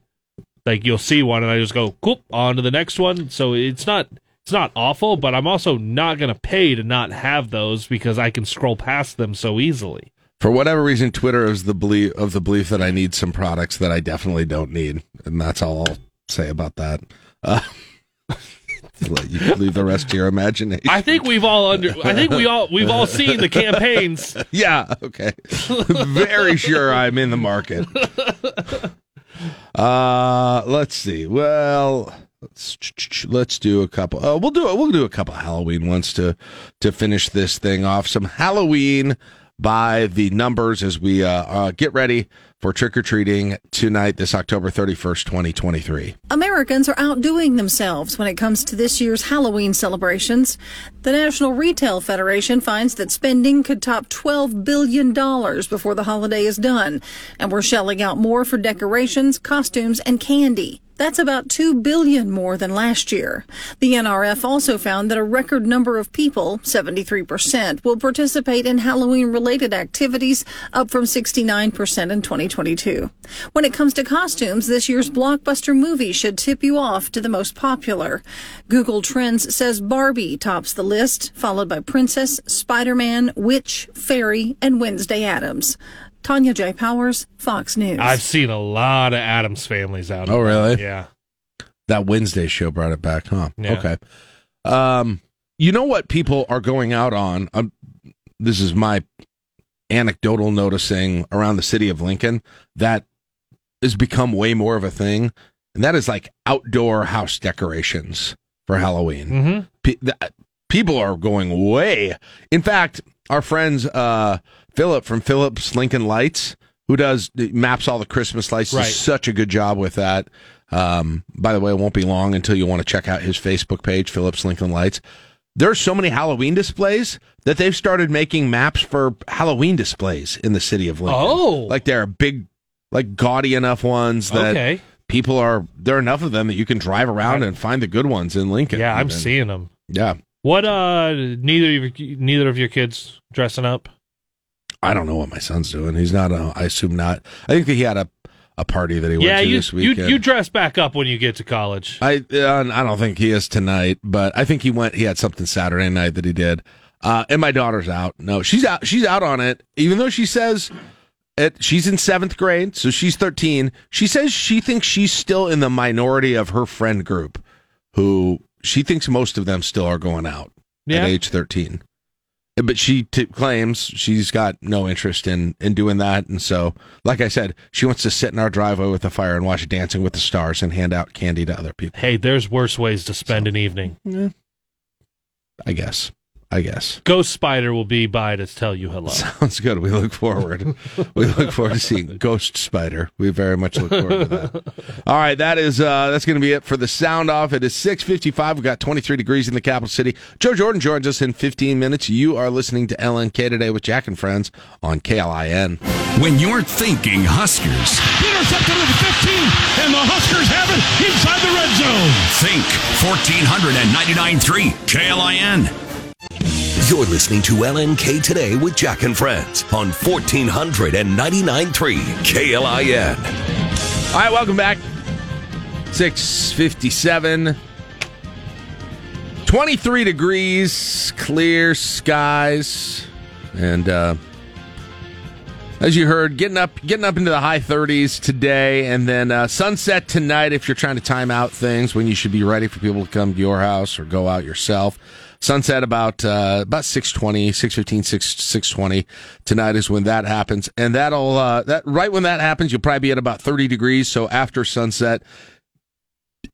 B: like you'll see one, and I just go, "Cool," on to the next one. So it's not it's not awful, but I'm also not gonna pay to not have those because I can scroll past them so easily.
C: For whatever reason, Twitter is the belief of the belief that I need some products that I definitely don't need, and that's all I'll say about that. Uh, let you leave the rest to your imagination.
B: I think we've all under. I think we all we've all seen the campaigns.
C: yeah, okay. Very sure I'm in the market. Uh, let's see. Well, let's let's do a couple. Uh, we'll do we'll do a couple Halloween ones to to finish this thing off. Some Halloween by the numbers as we uh, uh get ready for trick or treating tonight, this October thirty first, twenty twenty three.
I: Americans are outdoing themselves when it comes to this year's Halloween celebrations. The National Retail Federation finds that spending could top $12 billion before the holiday is done, and we're shelling out more for decorations, costumes, and candy. That's about 2 billion more than last year. The NRF also found that a record number of people, 73%, will participate in Halloween related activities, up from 69% in 2022. When it comes to costumes, this year's blockbuster movie should tip you off to the most popular. Google Trends says Barbie tops the list, followed by Princess, Spider-Man, Witch, Fairy, and Wednesday Addams. Tanya J. Powers, Fox News.
B: I've seen a lot of Addams families out.
C: Oh, really?
B: Yeah.
C: That Wednesday show brought it back, huh?
B: Yeah.
C: Okay. Um, you know what people are going out on? Um, this is my anecdotal noticing around the city of Lincoln that has become way more of a thing, and that is like outdoor house decorations for Halloween.
B: Mm-hmm.
C: Pe- th- people are going way. In fact, our friends uh, Philip from Phillips Lincoln Lights, who does maps all the Christmas lights,
B: Right.
C: does such a good job with that. Um, by the way, it won't be long until you want to check out his Facebook page, Phillips Lincoln Lights. There's so many Halloween displays that they've started making maps for Halloween displays in the city of Lincoln.
B: Oh.
C: like there are big, like gaudy enough ones that
B: Okay.
C: people are. There are enough of them that you can drive around and find the good ones in Lincoln.
B: Yeah, I'm seeing them.
C: Yeah,
B: What? Uh, neither of your, neither of your kids dressing up.
C: I don't know what my son's doing. He's not. A, I assume not. I think that he had a a party that he went to
B: you
C: this
B: you
C: weekend.
B: you dress back up when you get to college.
C: I uh, I don't think he is tonight, but I think he went. He had something Saturday night that he did. Uh, and my daughter's out. No, she's out. She's out on it. Even though she says it, she's in seventh grade, so she's thirteen. She says she thinks she's still in the minority of her friend group, who she thinks most of them still are going out
B: Yeah.
C: at age thirteen. But she t- claims she's got no interest in in doing that, and so, like I said, she wants to sit in our driveway with a fire and watch Dancing with the Stars and hand out candy to other people.
B: Hey, there's worse ways to spend an evening.
C: I guess. I guess.
B: Ghost Spider will be by to tell you hello.
C: Sounds good. We look forward. we look forward to seeing Ghost Spider. We very much look forward to that. All right, that is uh that's going to be it for the sound off. It is 6:55. We've got 23 degrees in the capital city. Joe Jordan joins us in 15 minutes. You are listening to LNK today with Jack and Friends on KLIN.
A: When you're thinking Huskers,
J: Intercepted at the 15, and the Huskers have it inside the red zone.
A: think 1499.3 KLIN. You're listening to LNK Today with Jack and Friends on 1499.3 KLIN.
C: All right, welcome back. 657. 23 degrees, clear skies. And uh as you heard, getting up getting up into the high 30s today and then uh, sunset tonight if you're trying to time out things when you should be ready for people to come to your house or go out yourself. Sunset about uh, about 620, 615, 6, 620 tonight is when that happens. And that'll uh, that right when that happens, you'll probably be at about 30 degrees. So after sunset,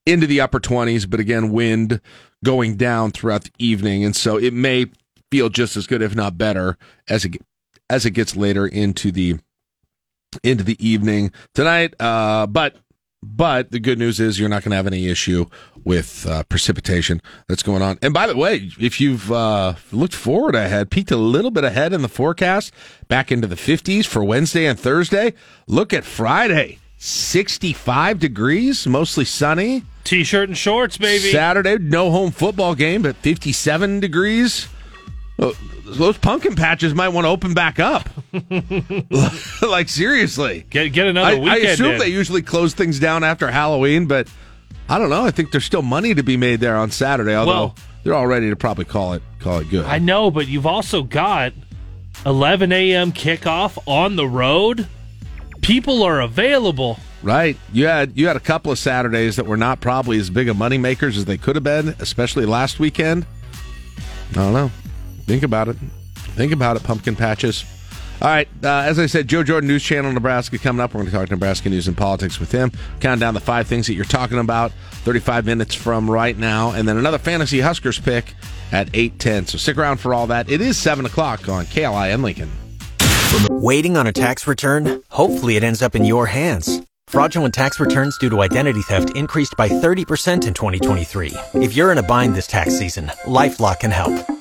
C: into the upper 20s, but again, wind going down throughout the evening. And so it may feel just as good, if not better, as it, as it gets later into the, into the evening tonight. Uh, but but the good news is you're not going to have any issue with uh, precipitation that's going on. And by the way, if you've uh, looked forward ahead, peeked a little bit ahead in the forecast, back into the 50s for Wednesday and Thursday, look at Friday. 65 degrees, mostly sunny.
B: T-shirt and shorts, baby.
C: Saturday, no home football game, but 57 degrees. Oh, Those pumpkin patches might want to open back up. like seriously,
B: Get get another
C: I, I assume
B: in.
C: they usually close things down after Halloween, but I don't know. I think there's still money to be made there on Saturday. Although
B: Well-
C: they're all ready to probably call it call it good.
B: I know, but you've also got 11 a.m. kickoff on the road. People are available.
C: Right. You had you had a couple of Saturdays that were not probably as big of money makers as they could have been, especially last weekend. I don't know. Think about it. Think about it, pumpkin patches. All right. Uh, as I said, Joe Jordan News Channel Nebraska coming up. We're going to talk Nebraska news and politics with him. Count down the five things that you're talking about. 35 minutes from right now, and then another fantasy Huskers pick at 8:10. So stick around for all that. It is seven o'clock on KLIN Lincoln.
D: Waiting on a tax return? Hopefully, it ends up in your hands. Fraudulent tax returns due to identity theft increased by 30% in 2023. If you're in a bind this tax season, LifeLock can help.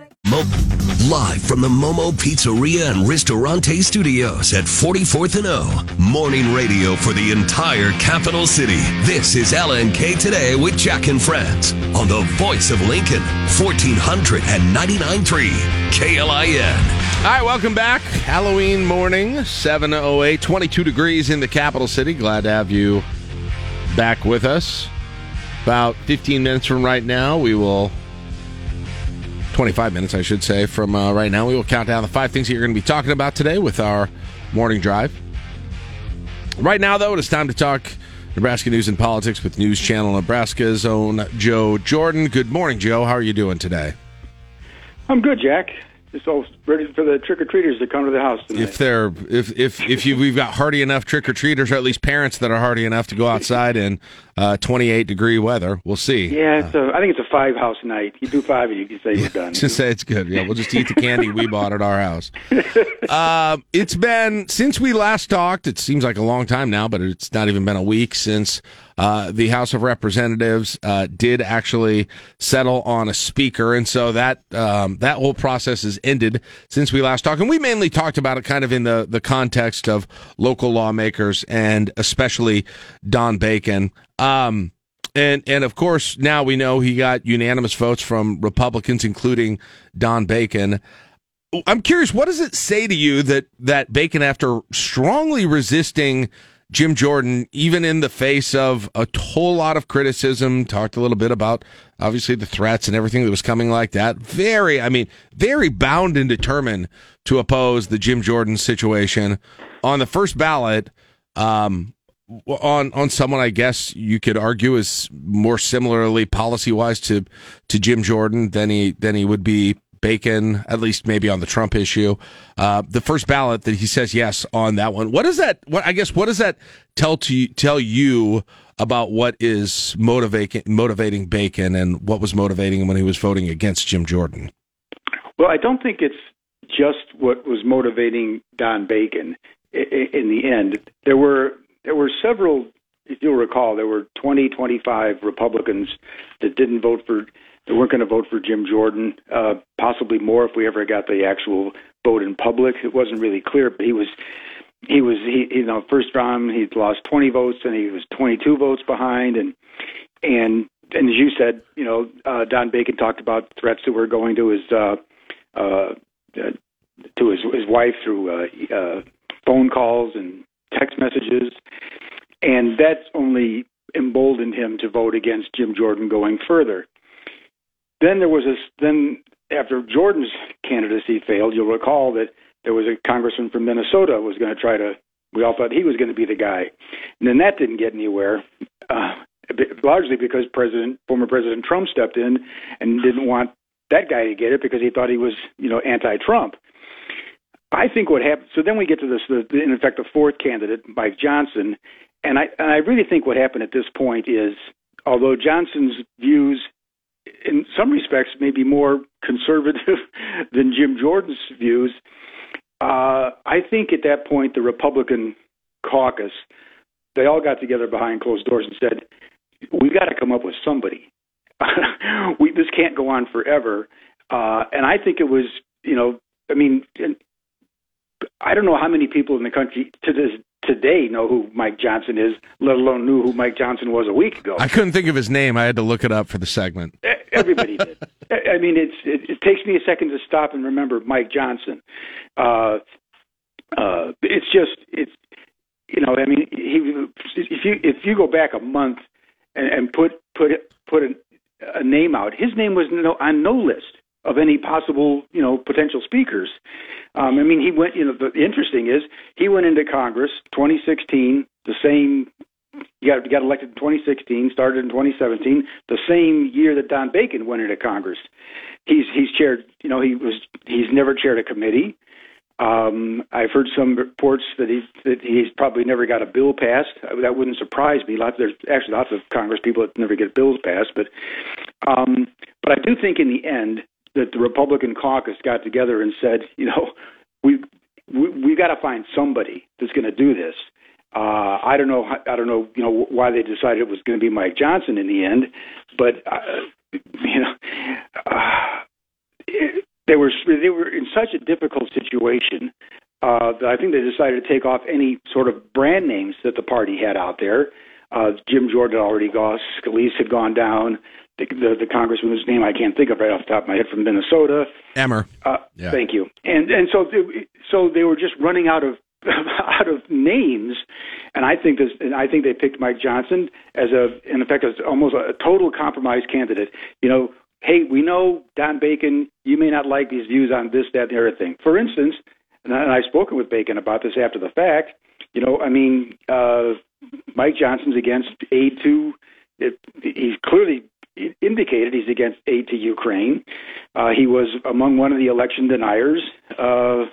A: Mo- live from the Momo Pizzeria and Ristorante Studios at 44th and O. Morning radio for the entire capital city. This is LNK Today with Jack and Friends on the voice of Lincoln, 1499.3 KLIN.
C: All right, welcome back. Halloween morning, 7.08, 22 degrees in the capital city. Glad to have you back with us. About 15 minutes from right now, we will, 25 minutes, I should say, from uh, right now, we will count down the five things that you're going to be talking about today with our morning drive. Right now, though, it is time to talk Nebraska news and politics with News Channel Nebraska's own Joe Jordan. Good morning, Joe. How are you doing today?
K: I'm good, Jack. Just all ready for the trick or treaters to come to the house tonight.
C: if they're if if if you we've got hardy enough trick or treaters or at least parents that are hardy enough to go outside in uh, 28 degree weather we'll see
K: yeah, it's a, I think it's a five house night. You do five, and you can say you're done.
C: just say it's good yeah we'll just eat the candy we bought at our house um, it's been since we last talked it seems like a long time now but it's not even been a week since uh, the House of Representatives uh, did actually settle on a speaker, and so that um, that whole process has ended since we last talked. And we mainly talked about it kind of in the the context of local lawmakers and especially Don Bacon. Um, and and of course now we know he got unanimous votes from Republicans, including Don Bacon. I'm curious, what does it say to you that that Bacon, after strongly resisting Jim Jordan, even in the face of a whole lot of criticism, talked a little bit about obviously the threats and everything that was coming like that. Very, I mean, very bound and determined to oppose the Jim Jordan situation on the first ballot. Um, on on someone I guess you could argue is more similarly policy wise to to Jim Jordan than he than he would be Bacon, at least maybe on the Trump issue. Uh, the first ballot that he says yes on that one. What does that? What I guess what does that tell to you, tell you about what is motivating motivating Bacon and what was motivating him when he was voting against Jim Jordan?
K: Well, I don't think it's just what was motivating Don Bacon. In the end, there were there were several. If you'll recall, there were 20, 25 Republicans that didn't vote for. That weren't going to vote for Jim Jordan. Uh, possibly more if we ever got the actual vote in public. It wasn't really clear, but he was he was he you know first round he lost 20 votes and he was 22 votes behind and and and as you said you know uh, Don Bacon talked about threats that were going to his uh, uh, to his his wife through uh, uh, phone calls and text messages, and that's only emboldened him to vote against Jim Jordan going further. Then there was a then after Jordan's candidacy failed, you'll recall that there was a congressman from Minnesota who was going to try to. We all thought he was going to be the guy, and then that didn't get anywhere. Uh, largely because President, former President Trump stepped in and didn't want that guy to get it because he thought he was, you know, anti-Trump. I think what happened. So then we get to this, the, in effect, the fourth candidate, Mike Johnson, and I and I really think what happened at this point is, although Johnson's views, in some respects, maybe more conservative than Jim Jordan's views. Uh, I think at that point the Republican caucus, they all got together behind closed doors and said, "We've got to come up with somebody. we this can't go on forever." Uh, and I think it was, you know, I mean, I don't know how many people in the country to this today know who Mike Johnson is, let alone knew who Mike Johnson was a week ago.
C: I couldn't think of his name. I had to look it up for the segment.
K: Everybody did. I mean, it's it, it takes me a second to stop and remember Mike Johnson. Uh, uh, it's just it's you know I mean he if you if you go back a month and, and put put put a, a name out, his name was no, on no list of any possible, you know, potential speakers. Um, I mean, he went. You know, the, interesting is he went into Congress 2016, the same. He got got elected in 2016, started in 2017, the same year that Don Bacon went into Congress. He's he's chaired. You know, he was he's never chaired a committee. Um, I've heard some reports that he's that he's probably never got a bill passed. That wouldn't surprise me. Lots there's actually lots of Congress people that never get bills passed, but um, but I do think in the end that the Republican caucus got together and said, you know, we we we got to find somebody that's going to do this. Uh, I don't know. I don't know. You know why they decided it was going to be Mike Johnson in the end, but uh, you know, uh, they were they were in such a difficult situation uh, that I think they decided to take off any sort of brand names that the party had out there. Uh, Jim Jordan already gone. Scalise had gone down the, the, the congressman whose name I can't think of right off the top of my head from Minnesota.
C: Emmer.
K: Uh, yeah. Thank you. And and so they, so they were just running out of out of names, and I think this and I think they picked Mike Johnson as a in effect as almost a total compromise candidate. You know, hey, we know Don Bacon. You may not like these views on this, that, and the other thing. For instance, and, I, and I've spoken with Bacon about this after the fact. You know, I mean, uh, Mike Johnson's against aid to. It, he's clearly indicated he's against aid to Ukraine. Uh, he was among one of the election deniers. Uh,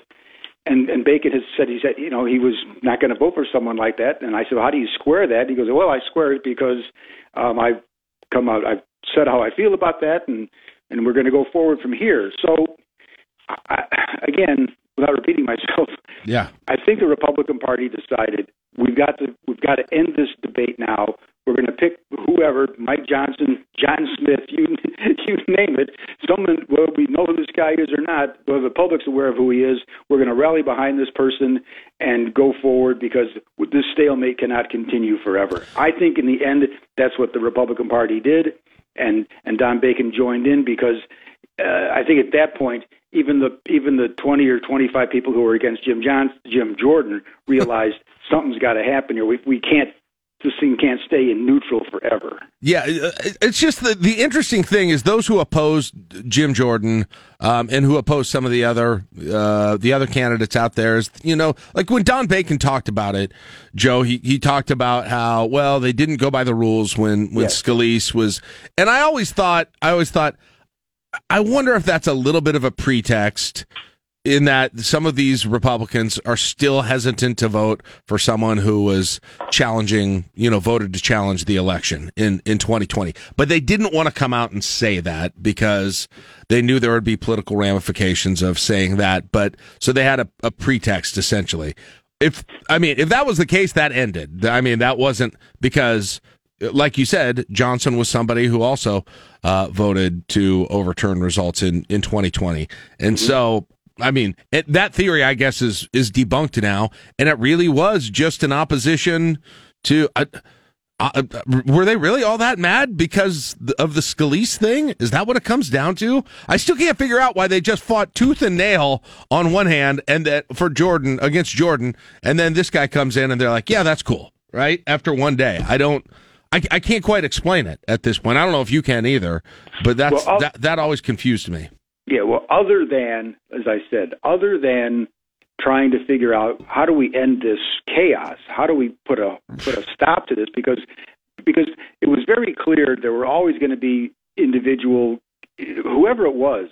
K: and, and Bacon has said he said you know he was not going to vote for someone like that. And I said, well, how do you square that? He goes, well, I square it because um, I've come out, I've said how I feel about that, and and we're going to go forward from here. So, I, again, without repeating myself,
C: yeah,
K: I think the Republican Party decided we've got to we've got to end this debate now. We're going to pick whoever, Mike Johnson, John Smith, you you name it. Someone, whether we know who this guy is or not, whether the public's aware of who he is, we're going to rally behind this person and go forward because this stalemate cannot continue forever. I think in the end, that's what the Republican Party did, and and Don Bacon joined in because uh, I think at that point, even the even the twenty or twenty five people who were against Jim John Jim Jordan realized something's got to happen here. We we can't this thing can't stay in neutral forever.
C: Yeah, uh, it's just the the interesting thing is those who opposed Jim Jordan um, and who opposed some of the other uh, the other candidates out there is you know like when Don Bacon talked about it, Joe he he talked about how well they didn't go by the rules when when yes. Scalise was, and I always thought I always thought. I wonder if that's a little bit of a pretext in that some of these Republicans are still hesitant to vote for someone who was challenging, you know, voted to challenge the election in, in 2020. But they didn't want to come out and say that because they knew there would be political ramifications of saying that. But so they had a, a pretext essentially. If, I mean, if that was the case, that ended. I mean, that wasn't because like you said, Johnson was somebody who also uh, voted to overturn results in, in 2020. And mm-hmm. so I mean, it, that theory, I guess, is is debunked now, and it really was just an opposition to. Uh, Uh, uh, were they really all that mad because of the Scalise thing? Is that what it comes down to? I still can't figure out why they just fought tooth and nail on one hand and that for Jordan against Jordan, and then this guy comes in and they're like, "Yeah, that's cool." Right after one day, I don't. I, I can't quite explain it at this point. I don't know if you can either, but that's
K: Well,
C: that that always confused me.
K: Yeah, well, other than, as I said, other than trying to figure out how do we end this chaos, how do we put a put a stop to this? Because because it was very clear there were always going to be individual, whoever it was.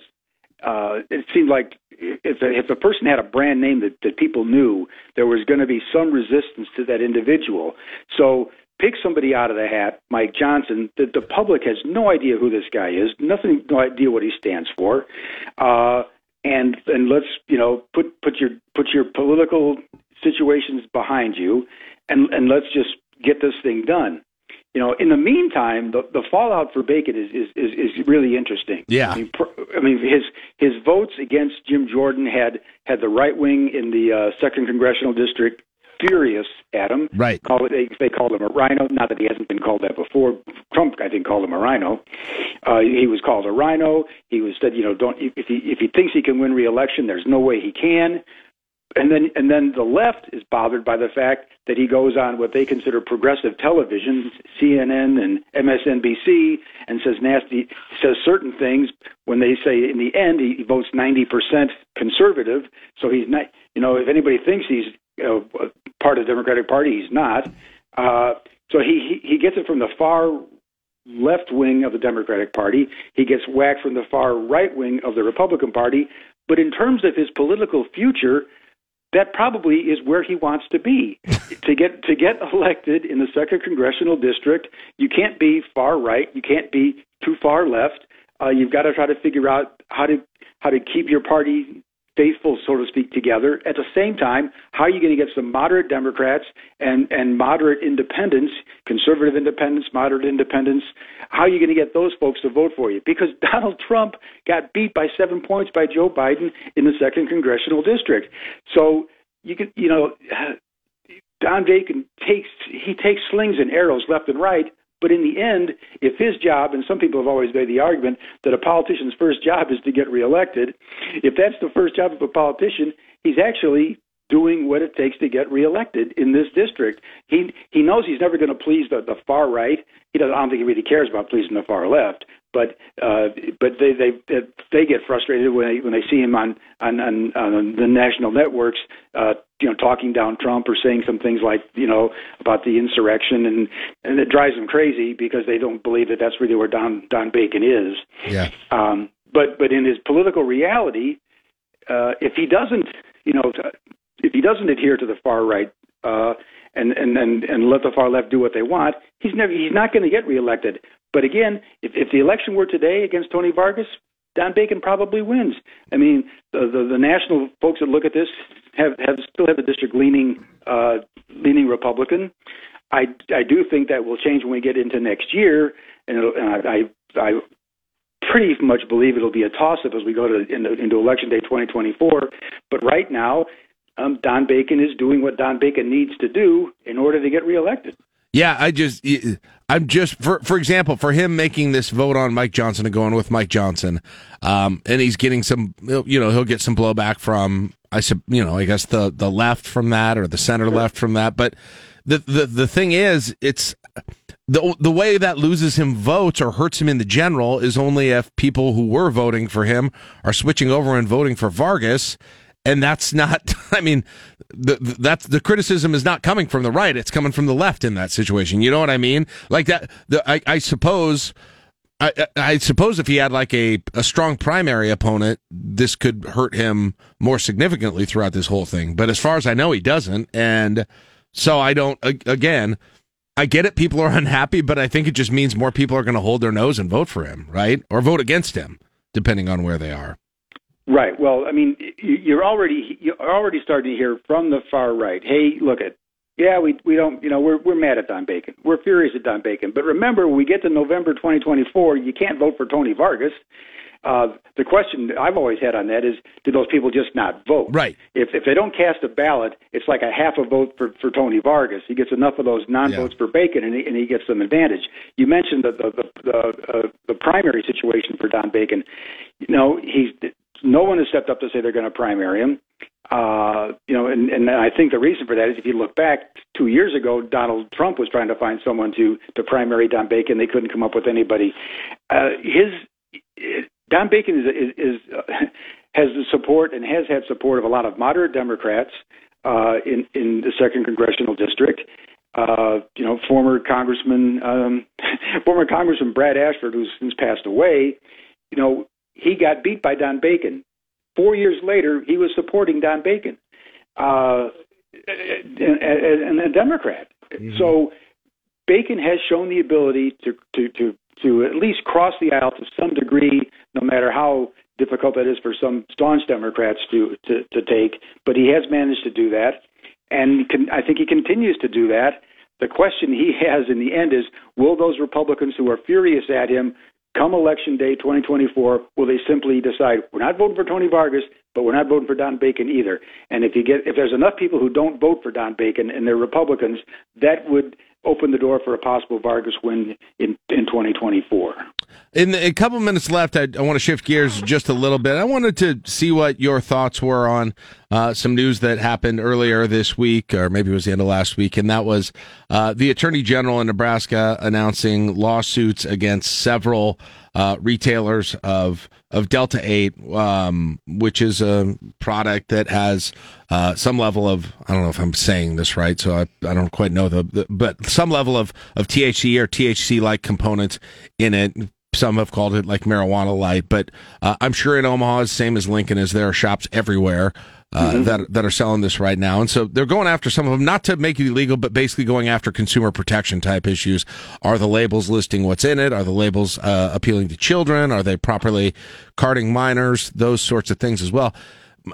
K: Uh, it seemed like if a, if a person had a brand name that, that people knew, there was going to be some resistance to that individual. So pick somebody out of the hat, Mike Johnson. The, the public has no idea who this guy is, nothing, no idea what he stands for, uh, and and let's you know put put your put your political situations behind you, and and let's just get this thing done. You know, in the meantime, the, the fallout for Bacon is, is, is, is really interesting.
C: Yeah.
K: I mean, pr- I mean, his his votes against Jim Jordan had had the right wing in the uh, second congressional district furious at him.
C: Right.
K: Call it, they, they called him a RINO. Not that he hasn't been called that before. Trump, I think, called him a RINO. Uh, he was called a RINO. He was said, you know, don't if he if he thinks he can win re-election, there's no way he can. And then and then the left is bothered by the fact that he goes on what they consider progressive television, CNN and MSNBC, and says nasty says certain things when they say in the end he votes 90% conservative. So he's not, you know, if anybody thinks he's uh, part of the Democratic Party, he's not. Uh, so he, he he gets it from the far left wing of the Democratic Party. He gets whacked from the far right wing of the Republican Party. But in terms of his political future, that probably is where he wants to be. to get to get elected in the second congressional district, you can't be far right, you can't be too far left. Uh, you've got to try to figure out how to how to keep your party faithful, so to speak, together. At the same time, how are you going to get some moderate Democrats and and moderate independents, conservative independents, moderate independents? How are you going to get those folks to vote for you? Because Donald Trump got beat by seven points by Joe Biden in the second congressional district. So you can, you know, Don Bacon takes he takes slings and arrows left and right. But in the end, if his job, and some people have always made the argument that a politician's first job is to get reelected, if that's the first job of a politician, he's actually doing what it takes to get reelected in this district. He he knows he's never going to please the, the far right. He doesn't. I don't think he really cares about pleasing the far left. But uh, but they they they get frustrated when they when they see him on on on, on the national networks, uh, you know, talking down Trump or saying some things like you know about the insurrection, and and it drives them crazy because they don't believe that that's really where Don Don Bacon is.
C: Yeah.
K: Um, but but in his political reality, uh, if he doesn't, you know, if he doesn't adhere to the far right uh, and and and and let the far left do what they want, he's never he's not going to get reelected. But again, if if the election were today against Tony Vargas, Don Bacon probably wins. I mean, the the, the national folks that look at this have have still have the district leaning uh, leaning Republican. I I do think that will change when we get into next year, and, it'll, and I I. I pretty much believe it'll be a toss-up as we go to into, into election day 2024. But right now, um, Don Bacon is doing what Don Bacon needs to do in order to get reelected.
C: Yeah, I just, I'm just, for for example, for him making this vote on Mike Johnson and going with Mike Johnson, um, and he's getting some, you know, he'll get some blowback from, I you know, I guess the the left from that or the center left from that. But the the the thing is, it's the the way that loses him votes or hurts him in the general is only if people who were voting for him are switching over and voting for Vargas and that's not i mean the, the, that's the criticism is not coming from the right it's coming from the left in that situation you know what i mean like that the, I, I suppose I, I- suppose if he had like a, a strong primary opponent, this could hurt him more significantly throughout this whole thing. But as far as I know, he doesn't. And so I don't, again, I get it. People are unhappy, but I think it just means more people are going to hold their nose and vote for him, right? Or vote against him, depending on where they are.
K: Right. Well, I mean, you- you're already you're already starting to hear from the far right. Hey, look at. Yeah, we we don't you know we're we're mad at Don Bacon. We're furious at Don Bacon. But remember, when we get to November 2024, you can't vote for Tony Vargas. Uh, the question I've always had on that is, do those people just not vote?
C: Right.
K: If if they don't cast a ballot, it's like a half a vote for for Tony Vargas. He gets enough of those non-votes for Bacon, and he, and he gets some advantage. You mentioned the the the the, uh, the primary situation for Don Bacon. You know, he's no one has stepped up to say they're going to primary him. Uh, you know, and, and I think the reason for that is if you look back two years ago, Donald Trump was trying to find someone to to primary Don Bacon. They couldn't come up with anybody. Uh, his Don Bacon is, is, is uh, has the support and has had support of a lot of moderate Democrats uh, in in the second congressional district. Uh, you know, former Congressman um, former Congressman Brad Ashford, who's since passed away. You know, he got beat by Don Bacon. Four years later, he was supporting Don Bacon, uh, and, and a Democrat. Mm-hmm. So Bacon has shown the ability to, to, to, to at least cross the aisle to some degree, no matter how difficult that is for some staunch Democrats to, to, to take. But he has managed to do that, and can, I think he continues to do that. The question he has in the end is will those Republicans who are furious at him come election day 2024, will they simply decide we're not voting for Tony Vargas, but we're not voting for Don Bacon either? And if you get if there's enough people who don't vote for Don Bacon and they're Republicans, that would open the door for a possible Vargas win in in 2024.
C: In a couple minutes left, I, I, want to shift gears just a little bit. I wanted to see what your thoughts were on uh, some news that happened earlier this week, or maybe it was the end of last week, and that was uh, the Attorney General in Nebraska announcing lawsuits against several uh, retailers of of Delta Eight, um, which is a product that has uh, some level of I don't know if I'm saying this right, so I, I don't quite know the, the but some level of of THC or THC like components in it. Some have called it like marijuana light, but uh, I'm sure in Omaha, same as Lincoln, is there are shops everywhere uh, mm-hmm. that that are selling this right now, and so they're going after some of them, not to make it illegal, but basically going after consumer protection type issues. Are the labels listing what's in it? Are the labels uh, appealing to children? Are they properly carding minors? Those sorts of things as well.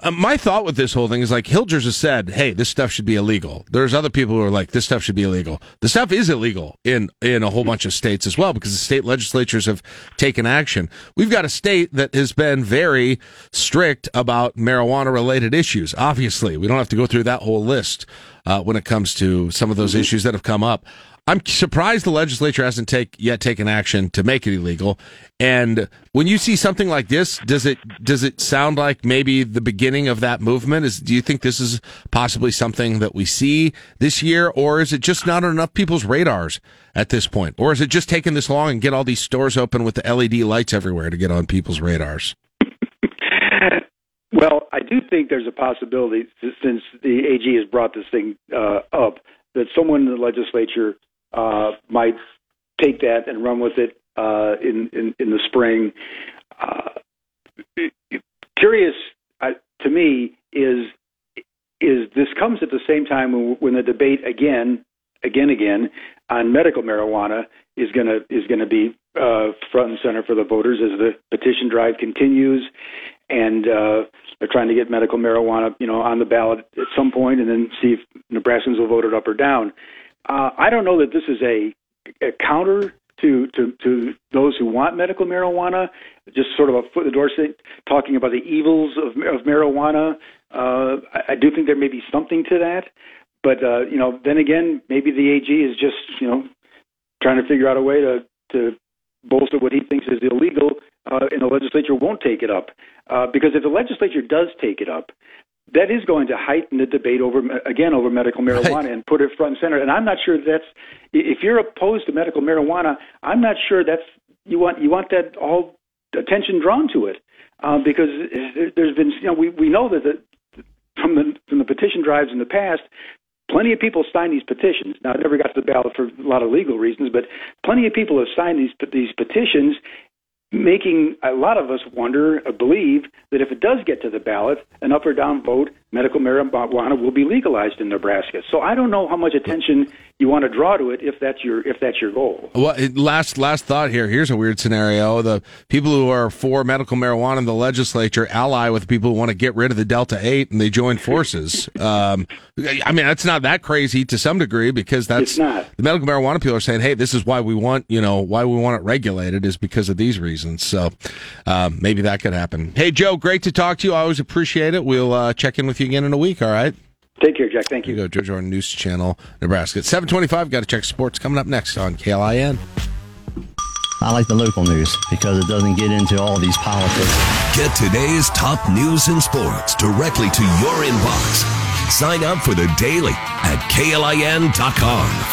C: Uh, my thought with this whole thing is like Hilgers has said, "Hey, this stuff should be illegal." There's other people who are like, "This stuff should be illegal." The stuff is illegal in in a whole bunch of states as well because the state legislatures have taken action. We've got a state that has been very strict about marijuana related issues. Obviously, we don't have to go through that whole list uh, when it comes to some of those mm-hmm. issues that have come up. I'm surprised the legislature hasn't take yet taken action to make it illegal. And when you see something like this, does it does it sound like maybe the beginning of that movement? Is do you think this is possibly something that we see this year, or is it just not on enough people's radars at this point, or is it just taking this long and get all these stores open with the LED lights everywhere to get on people's radars?
K: well, I do think there's a possibility since the AG has brought this thing uh, up that someone in the legislature uh, might take that and run with it uh, in, in in the spring. Uh, curious uh, to me is is this comes at the same time when, when the debate again, again, again on medical marijuana is going to is going to be uh, front and center for the voters as the petition drive continues, and uh, they're trying to get medical marijuana, you know, on the ballot at some point, and then see if Nebraskans will vote it up or down. Uh, I don't know that this is a, a counter to, to, to those who want medical marijuana, just sort of a foot in the door talking about the evils of, of marijuana. Uh, I, I do think there may be something to that. But, uh, you know, then again, maybe the AG is just, you know, trying to figure out a way to, to bolster what he thinks is illegal, uh, and the legislature won't take it up. Uh, because if the legislature does take it up, that is going to heighten the debate over again over medical marijuana right. and put it front and center. And I'm not sure that's if you're opposed to medical marijuana, I'm not sure that's you want you want that all attention drawn to it uh, because there's been you know we we know that the, from the from the petition drives in the past. Plenty of people signed these petitions. Now, it never got to the ballot for a lot of legal reasons, but plenty of people have signed these these petitions, making a lot of us wonder, uh, believe that if it does get to the ballot, an up or down vote, medical marijuana will be legalized in Nebraska. So I don't know how much attention you want to draw to it if that's your if that's your goal.
C: Well, last last thought here. Here's a weird scenario: the people who are for medical marijuana in the legislature ally with people who want to get rid of the Delta Eight, and they join forces. um, I mean, that's not that crazy to some degree because that's
K: It's not.
C: the medical marijuana people are saying, "Hey, this is why we want you know why we want it regulated is because of these reasons." So um, maybe that could happen. Hey, Joe, great to talk to you. I always appreciate it. We'll uh, check in with you again in a week. All right.
K: Take care, Jack. Thank you.
C: You go, Joe Jordan News Channel, Nebraska. At 725, got to check sports coming up next on KLIN.
L: I like the local news because it doesn't get into all these politics.
A: Get today's top news and sports directly to your inbox. Sign up for the daily at KLIN.com.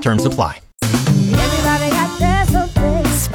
D: Terms apply.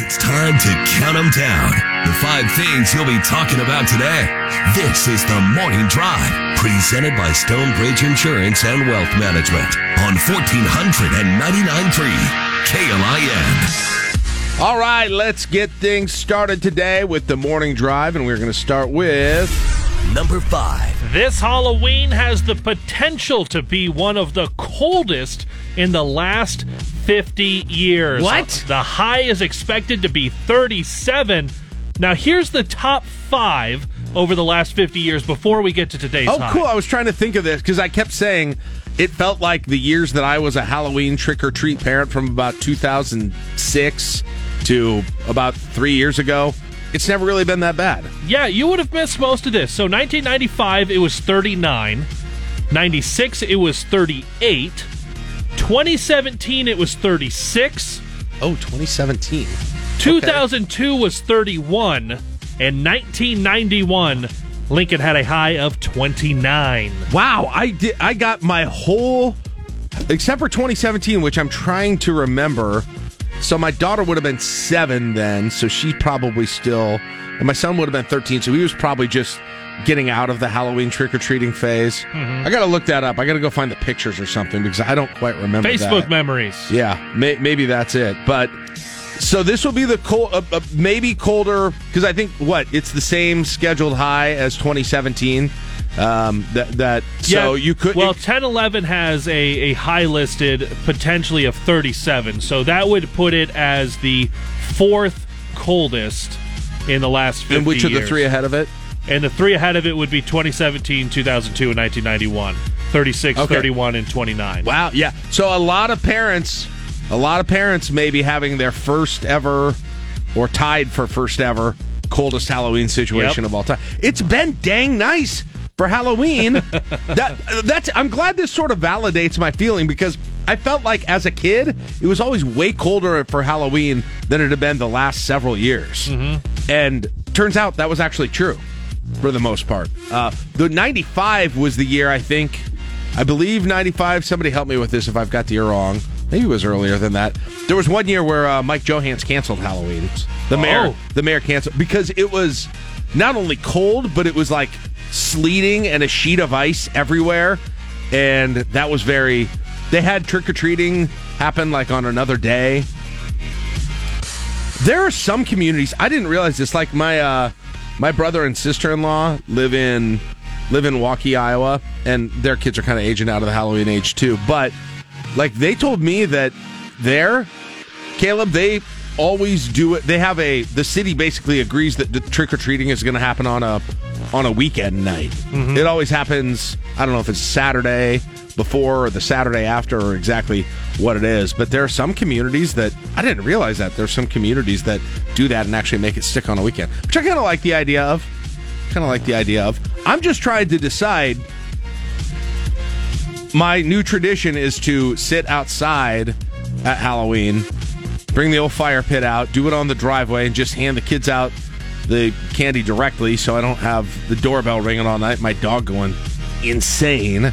A: It's time to count them down. The five things you'll be talking about today. This is the Morning Drive, presented by Stonebridge Insurance and Wealth Management on 1499.3 KLIN.
C: All right, let's get things started today with the morning drive, and we're going to start with
A: number five.
B: This Halloween has the potential to be one of the coldest in the last 50 years.
C: What?
B: The high is expected to be 37. Now, here's the top five over the last 50 years before we get to today's
C: Oh,
B: high.
C: cool. I was trying to think of this because I kept saying it felt like the years that I was a Halloween trick or treat parent from about 2006 to about three years ago. It's never really been that bad.
B: Yeah, you would have missed most of this. So 1995, it was 39. 96, it was 38. 2017, it was 36.
C: Oh, 2017.
B: 2002 was 31. And 1991, Lincoln had a high of 29.
C: Wow, I did. I got my whole, except for 2017, which I'm trying to remember. So my daughter would have been seven then, so she probably still, and my son would have been 13, so he was probably just getting out of the Halloween trick or treating phase.
B: Mhm.
C: I got to look that up. I got to go find the pictures or something because I don't quite remember.
B: Facebook
C: that.
B: memories.
C: Yeah, may, maybe that's it. But so this will be the cold, uh, uh, maybe colder because I think what it's the same scheduled high as 2017. Um, that that so
B: Yeah,
C: you could
B: Well, 1011 has a, a high listed potentially of 37. So that would put it as the fourth coldest in the last 50
C: and which are the three ahead of it?
B: And the three ahead of it would be 2017, 2002, and 1991. 36,
C: Okay.
B: 31, and 29.
C: Wow, yeah. So a lot of parents, a lot of parents may be having their first ever or tied for first ever coldest Halloween situation
B: Yep.
C: of all time. It's been dang nice for Halloween. that that's I'm glad this sort of validates my feeling because I felt like as a kid it was always way colder for Halloween than it had been the last several years. Mm-hmm. And turns out that was actually true for the most part. Uh, the 95 was the year I think I believe 95. Somebody help me with this if I've got the year wrong. Maybe it was earlier than that. There was one year where uh, Mike Johanns canceled Halloween. The mayor,
B: Oh.
C: the mayor canceled because it was not only cold, but it was like sleeting and a sheet of ice everywhere, and that was very. They had trick or treating happen like on another day. There are some communities I didn't realize this. Like my uh, my brother and sister in law live in live in Waukee, Iowa, and their kids are kind of aging out of the Halloween age too. But like they told me that there, Caleb, they always do it. They have a the city basically agrees that the trick or treating is going to happen on a on a weekend night. Mm-hmm. It always happens. I don't know if it's Saturday before or the Saturday after or exactly what it is, but there are some communities that I didn't realize that there's some communities that do that and actually make it stick on a weekend, which I kind of like the idea of. Kind of like the idea of. I'm just trying to decide. My new tradition is to sit outside at Halloween, bring the old fire pit out, do it on the driveway, and just hand the kids out the candy directly so I don't have the doorbell ringing all night, my dog going insane.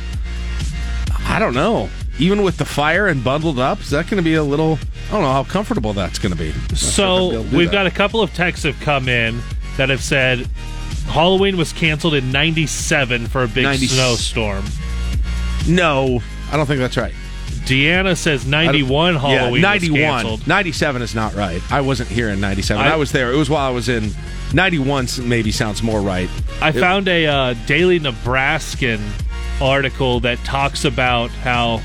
C: I don't know. Even with the fire and bundled up, is that going to be a little? I don't know how comfortable that's going to be. Not sure if I'll
B: So
C: able to
B: we've
C: that.
B: got a couple of texts have come in that have said Halloween was canceled in '97 for a big
C: 90
B: snowstorm.
C: No, I don't think that's right.
B: Deanna says '91 Halloween
C: yeah,
B: was
C: 91.
B: canceled.
C: 97 is not right. I wasn't here in 97. I,
B: I-
C: was there. It was while I was in 91 maybe sounds more right.
B: I
C: It-
B: found a uh, Daily Nebraskan article that talks about how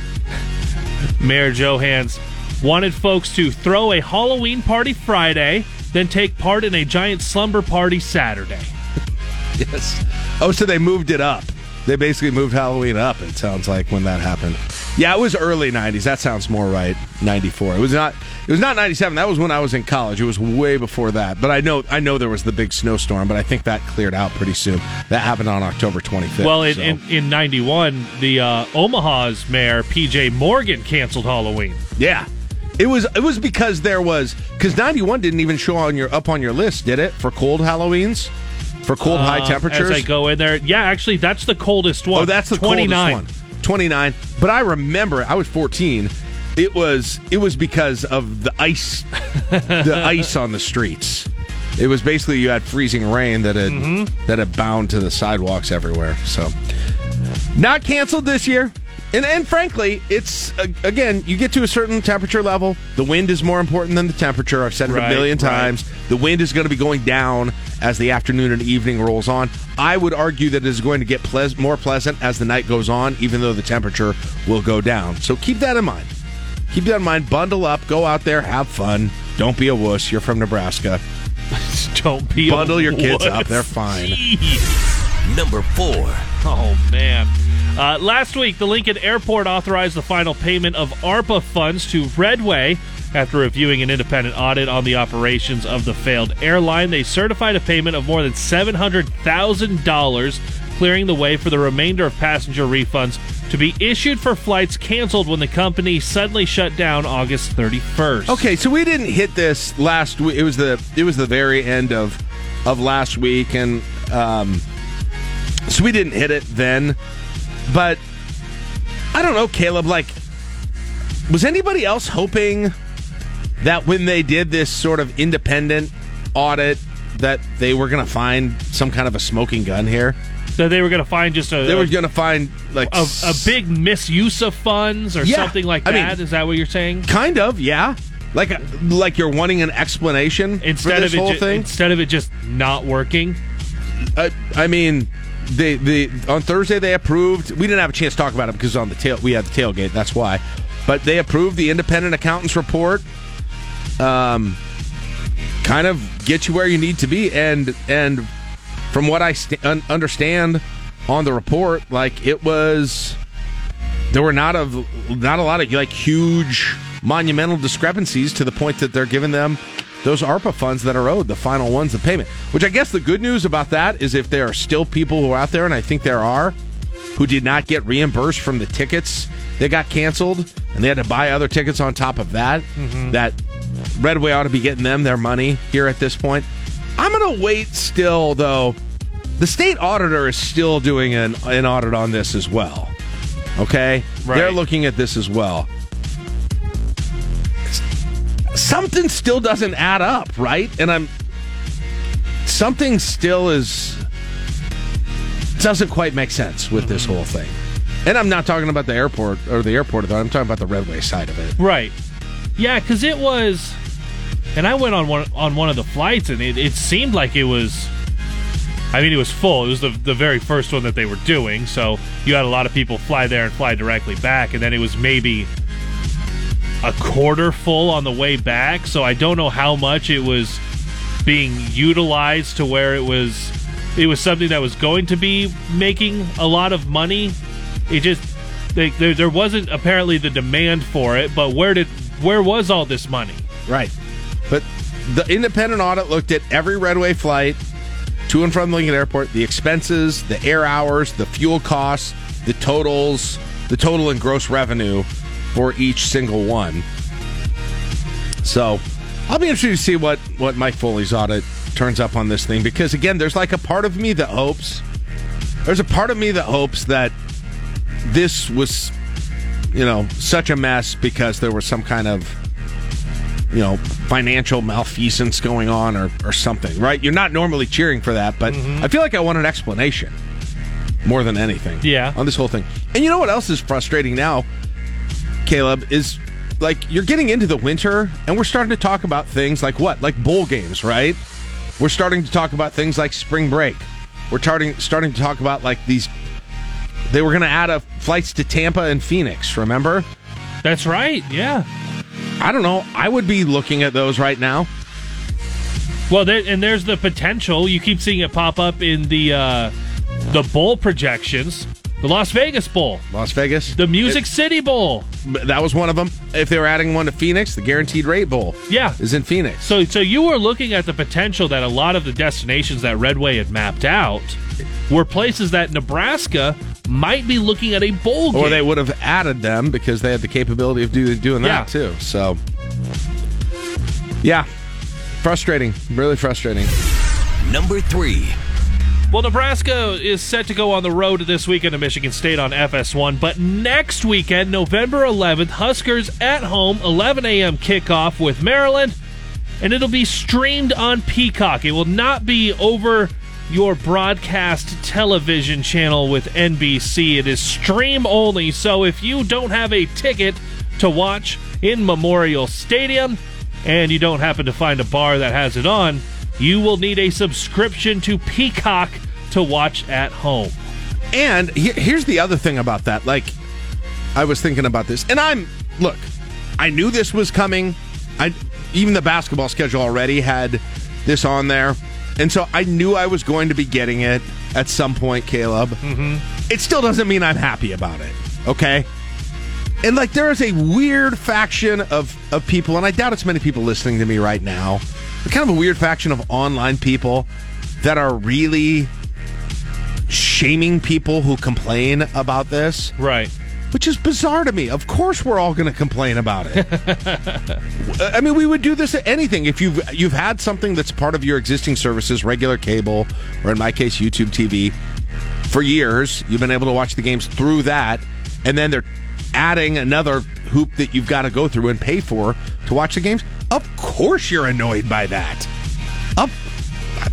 B: Mayor Johanns wanted folks to throw a Halloween party Friday, then take part in a giant slumber party Saturday.
C: Yes. Oh, so they moved it up. They basically moved Halloween up. It sounds like when that happened. Yeah, it was early '90s. That sounds more right. '94. It was not. It was not '97. That was when I was in college. It was way before that. But I know. I know there was the big snowstorm. But I think that cleared out pretty soon. That happened on October 25th.
B: Well, in,
C: so.
B: in, in 91, the uh, Omaha's mayor, PJ Morgan, canceled Halloween.
C: Yeah. It was it was because there was because 91 didn't even show on your up on your list, did it? For cold Halloweens? For cold high
B: Uh,
C: temperatures?
B: As I go in there. Yeah, actually, that's the coldest one.
C: Oh, that's the
B: 29.
C: coldest one. 29. But I remember I was 14. It was it was because of the ice the ice on the streets. It was basically you had freezing rain that had
B: Mm-hmm.
C: that had bound to the sidewalks everywhere. So not canceled this year. And and frankly, it's uh, again, you get to a certain temperature level, the wind is more important than the temperature. I've said it
B: Right,
C: a million
B: right.
C: times. The wind is going to be going down as the afternoon and evening rolls on. I would argue that it is going to get pleas- more pleasant as the night goes on, even though the temperature will go down. So keep that in mind. Keep that in mind. Bundle up, go out there, have fun. Don't be a wuss. You're from Nebraska.
B: Don't be a
C: Bundle your kids up. They're fine.
A: Number four.
B: Oh, man. Uh, last week, the Lincoln Airport authorized the final payment of ARPA funds to Redway. After reviewing an independent audit on the operations of the failed airline, they certified a payment of more than $700,000, clearing the way for the remainder of passenger refunds to be issued for flights canceled when the company suddenly shut down August 31st.
C: Okay, so we didn't hit this last week. It was the it was the very end of of last week, and um, so we didn't hit it then. But I don't know, Caleb. Like, was anybody else hoping that when they did this sort of independent audit, that they were going to find some kind of a smoking gun here?
B: So they were going to find just a
C: They were going to find like
B: a, a big misuse of funds or
C: Yeah,
B: something like
C: I mean-
B: that. Is that what you're saying?
C: kind of, yeah. Like, uh, like you're wanting an explanation
B: Instead
C: for this
B: of it
C: whole
B: ju-
C: thing.
B: instead of it just not working.
C: I, I mean, they the on Thursday they approved. We didn't have a chance to talk about it because on the tail we had the tailgate. That's why. But they approved the independent accountants report. Um, kind of get you where you need to be, and and from what I st- un- understand on the report, like it was, there were not of not a lot of like huge monumental discrepancies to the point that they're giving them those ARPA funds that are owed, the final ones, the payment. Which I guess the good news about that is if there are still people who are out there, and I think there are, who did not get reimbursed from the tickets that got canceled, and they had to buy other tickets on top of that, mm-hmm. that Redway ought to be getting them their money here at this point. I'm going to wait still, though. The state auditor is still doing an, an audit on this as well. Okay?
B: Right.
C: They're looking at this as well. Something still doesn't add up, right? And I'm. Something still is. Doesn't quite make sense with this mm-hmm. whole thing. And I'm not talking about the airport or the airport, though. I'm talking about the Redway side of it.
B: Right. Yeah, because it was, and I went on one on one of the flights, and it, it seemed like it was. I mean, it was full. It was the the very first one that they were doing, so you had a lot of people fly there and fly directly back, and then it was maybe a quarter full on the way back. So I don't know how much it was being utilized to where it was it was something that was going to be making a lot of money. It just they, there, there wasn't apparently the demand for it. But where did where was all this money?
C: Right. But the independent audit looked at every Redway flight to and from Lincoln Airport, the expenses, the air hours, the fuel costs, the totals, the total and gross revenue for each single one. So I'll be interested to see what, what Mike Foley's audit turns up on this thing because, again, there's like a part of me that hopes, there's a part of me that hopes that this was, you know, such a mess because there was some kind of you know, financial malfeasance going on or, or something, right? You're not normally cheering for that, but mm-hmm. I feel like I want an explanation more than anything.
B: Yeah.
C: On this whole thing. And you know what else is frustrating now, Caleb, is like you're getting into the winter and we're starting to talk about things like what? Like bowl games, right? We're starting to talk about things like spring break. We're starting starting to talk about like these they were going to add a flights to Tampa and Phoenix, remember?
B: That's right. Yeah.
C: I don't know. I would be looking at those right now.
B: Well, there, and there's the potential. You keep seeing it pop up in the uh, the bowl projections. The Las Vegas Bowl,
C: Las Vegas,
B: the Music City Bowl.
C: That was one of them. If they were adding one to Phoenix, the Guaranteed Rate Bowl,
B: Yeah.
C: is in Phoenix.
B: So, so you were looking at the potential that a lot of the destinations that Redway had mapped out were places that Nebraska might be looking at a bowl game.
C: Or they would have added them because they had the capability of do, doing that
B: Yeah.
C: too. So, yeah, frustrating, really frustrating.
A: Number three.
B: Well, Nebraska is set to go on the road this weekend to Michigan State on FS1, but next weekend, November 11th, Huskers at home, 11 a.m. kickoff with Maryland, and it'll be streamed on Peacock. It will not be over your broadcast television channel with NBC. It is stream only, so if you don't have a ticket to watch in Memorial Stadium and you don't happen to find a bar that has it on, you will need a subscription to Peacock to watch at home.
C: And he- here's the other thing about that. Like, I was thinking about this, and I'm look. I knew this was coming. I even the basketball schedule already had this on there, and so I knew I was going to be getting it at some point. Caleb, mm-hmm. it still doesn't mean I'm happy about it. Okay. And like there is a weird faction of, of people, and I doubt it's many people listening to me right now. Kind of a weird faction of online people that are really shaming people who complain about this.
B: Right.
C: Which is bizarre to me. Of course we're all going to complain about it. I mean, we would do this at anything. If you've you've had something that's part of your existing services, regular cable, or in my case, YouTube TV, for years, you've been able to watch the games through that, and then they're adding another hoop that you've got to go through and pay for to watch the games. Of course, you're annoyed by that. Of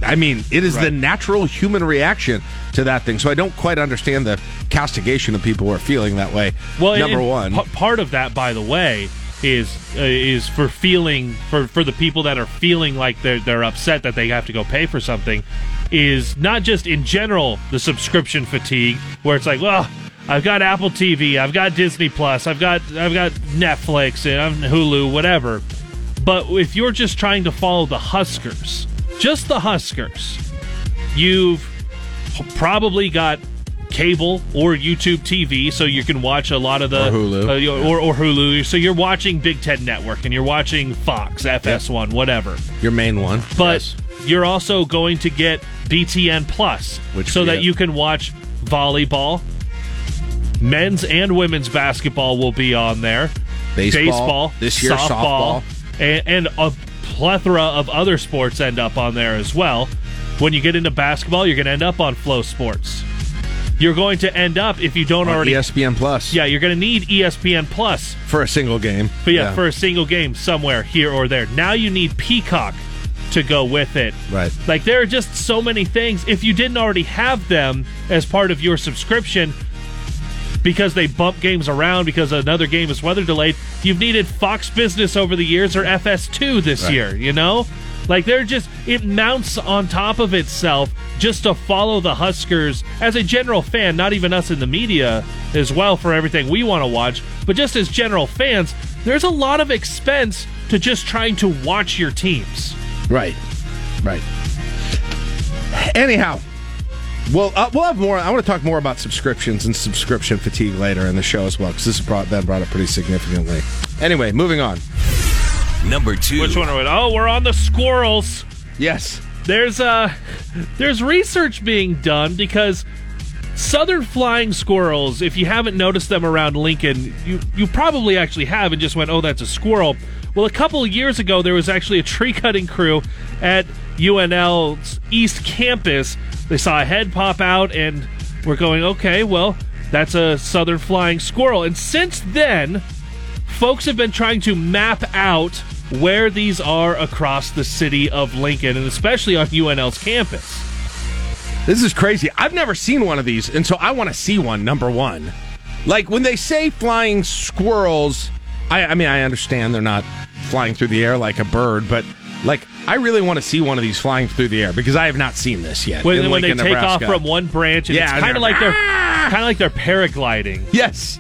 C: I mean, it is the natural human reaction to that thing. So I don't quite understand the castigation of people who are feeling that way.
B: Well,
C: number one,
B: pa- part of that, by the way, is uh, is for feeling for for the people that are feeling like they're they're upset that they have to go pay for something, is not just in general the subscription fatigue where it's like, well, I've got Apple TV, I've got Disney Plus, I've got I've got Netflix and Hulu, whatever. But if you're just trying to follow the Huskers, just the Huskers, you've probably got cable or YouTube TV, so you can watch a lot of the
C: Or Hulu.
B: uh, or, or Hulu. So you're watching Big Ten Network and you're watching Fox, FS1, whatever.
C: your main one.
B: But you're also going to get BTN Plus,
C: Which
B: so that you can watch volleyball. Men's and women's basketball will be on there.
C: Baseball. This year, softball.
B: And, and a plethora of other sports end up on there as well. When you get into basketball, you're going to end up on FloSports. You're going to end up if you don't
C: On
B: already.
C: ESPN Plus.
B: Yeah, you're going to need ESPN Plus
C: for a single game.
B: but yeah, for a single game somewhere here or there. Now you need Peacock to go with it.
C: right.
B: Like there are just so many things. If you didn't already have them as part of your subscription, because they bump games around because another game is weather delayed, you've needed Fox Business over the years or FS2 this
C: Right.
B: year. You know, like they're just it mounts on top of itself just to follow the Huskers as a general fan. Not even us in the media as well for everything we want to watch, but just as general fans, there's a lot of expense to just trying to watch your teams.
C: Right. Right. Anyhow, Well, uh, we'll have more. I want to talk more about subscriptions and subscription fatigue later in the show as well, because this has brought, been brought up pretty significantly. Anyway, moving on.
A: Number two.
B: Which one are we? Oh, we're on the squirrels.
C: Yes.
B: There's uh there's research being done because southern flying squirrels, if you haven't noticed them around Lincoln, you you probably actually have and just went, "Oh, that's a squirrel." Well, a couple of years ago there was actually a tree cutting crew at UNL's East Campus. They saw a head pop out and we're going, "Okay, well, that's a southern flying squirrel." And since then, folks have been trying to map out where these are across the city of Lincoln and especially on UNL's campus.
C: This is crazy. I've never seen one of these, and so I want to see one, number one. Like when they say flying squirrels, I, I mean, I understand they're not flying through the air like a bird, but like I really want to see one of these flying through the air because I have not seen this yet.
B: When, when they take
C: Nebraska.
B: off from one branch, and
C: Yeah,
B: it's kind of like they're kind of like they're paragliding.
C: Yes.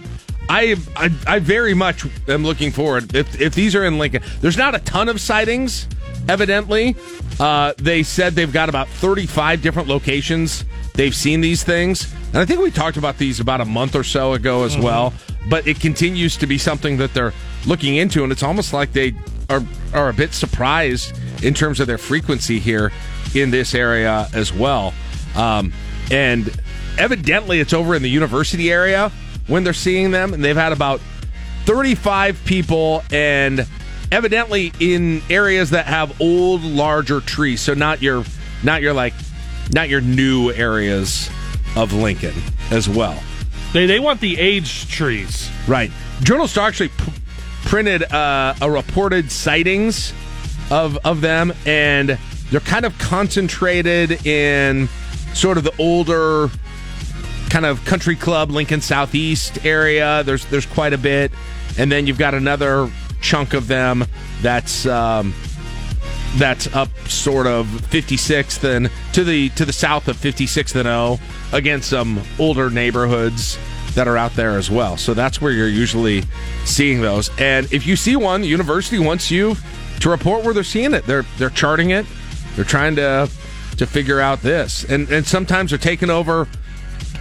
C: I, I I very much am looking forward. If if these are in Lincoln, there's not a ton of sightings. Evidently, uh, they said they've got about 35 different locations. They've seen these things, and I think we talked about these about a month or so ago as well. But it continues to be something that they're looking into, and it's almost like they are are a bit surprised in terms of their frequency here in this area as well. Um, and evidently, it's over in the university area when they're seeing them, and they've had about 35 people, and evidently in areas that have old, larger trees. So not your, not your like, not your new areas of Lincoln as well.
B: They they want the aged trees.
C: Right. Journal Star actually p- printed uh, a reported sightings of of them, and they're kind of concentrated in sort of the older kind of country club Lincoln Southeast area. There's there's quite a bit, and then you've got another chunk of them that's um, that's up sort of 56th and to the to the south of 56th and O against some older neighborhoods that are out there as well. So that's where you're usually seeing those. And if you see one, the university wants you to report where they're seeing it. They're they're charting it. They're trying to to figure out this. And and sometimes they're taking over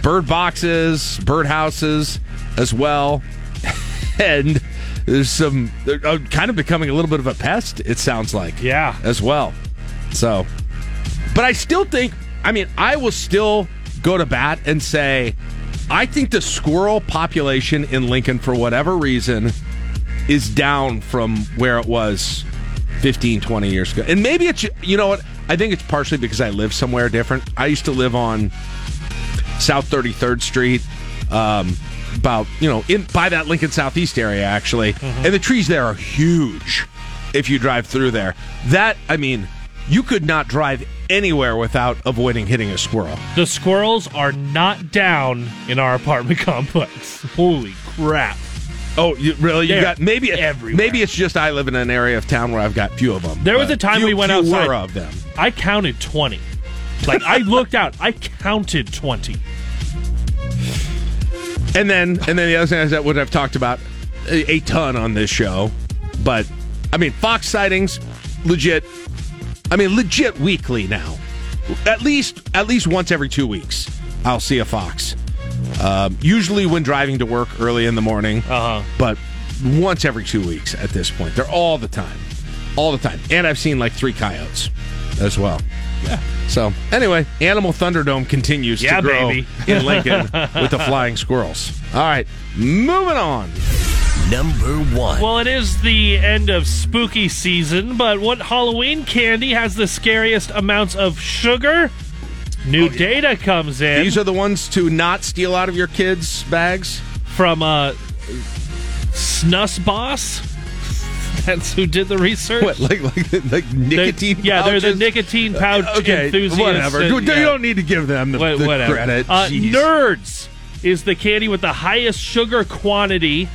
C: bird boxes, bird houses as well. and there's some they're uh, kind of becoming a little bit of a pest it sounds like.
B: Yeah.
C: As well. So but I still think I mean I will still go to bat and say I think the squirrel population in Lincoln for whatever reason is down from where it was 15 20 years ago. And maybe it's you know what I think it's partially because I live somewhere different. I used to live on South 33rd Street, um, about you know in by that Lincoln Southeast area actually, and the trees there are huge. If you drive through there, that I mean, you could not drive anywhere without avoiding hitting a squirrel.
B: The squirrels are not down in our apartment complex. Holy crap!
C: Oh, you, really? You got maybe
B: everywhere.
C: maybe it's just I live in an area of town where I've got few of them.
B: There was a time
C: few-
B: we went outside.
C: of them.
B: I counted twenty. Like I looked out, I counted twenty.
C: And then, and then the other thing is that what I've talked about a, a ton on this show, but I mean, Fox sightings, legit. I mean, legit weekly now. At least, at least once every two weeks, I'll see a fox. Um, usually when driving to work early in the morning,
B: uh-huh.
C: but once every two weeks at this point. They're all the time, all the time. And I've seen like three coyotes as well.
B: Yeah.
C: So anyway, Animal Thunderdome continues
B: Yeah,
C: to grow
B: baby.
C: in Lincoln with the flying squirrels. All right, moving on.
A: Number one.
B: Well, it is the end of spooky season, but what Halloween candy has the scariest amounts of sugar? New data comes in.
C: Oh, These are the ones to not steal out of your kids' bags
B: from uh, Snus Boss. That's who did the research.
C: What, like like like nicotine?
B: yeah, they're the nicotine pouch
C: okay,
B: enthusiasts.
C: whatever.
B: and-
C: You don't need to give them the,
B: Wha-
C: the credit.
B: Uh, Nerds is the candy with the highest sugar quantity,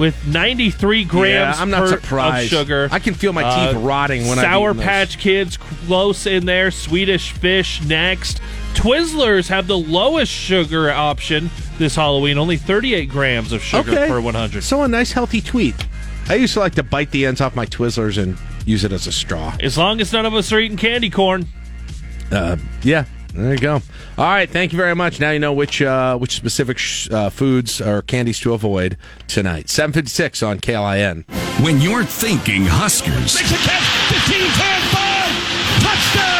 B: with 93 grams
C: Yeah, I'm not surprised.
B: of sugar. Uh,
C: I can feel my teeth rotting when I've
B: Sour. Patch Kids close in there. Swedish Fish next. Twizzlers have the lowest sugar option this Halloween, only 38 grams of sugar
C: Okay.
B: per 100.
C: So a nice healthy tweet. I used to like to bite the ends off my Twizzlers and use it as a straw.
B: As long as none of us are eating candy corn.
C: Uh, yeah, There you go. All right, thank you very much. Now you know which uh, which specific sh- uh, foods or candies to avoid tonight. Seven fifty six on KLIN.
A: When you're thinking Huskers,
J: Makes a catch. 15, 10, 5. Touchdown, Nebraska.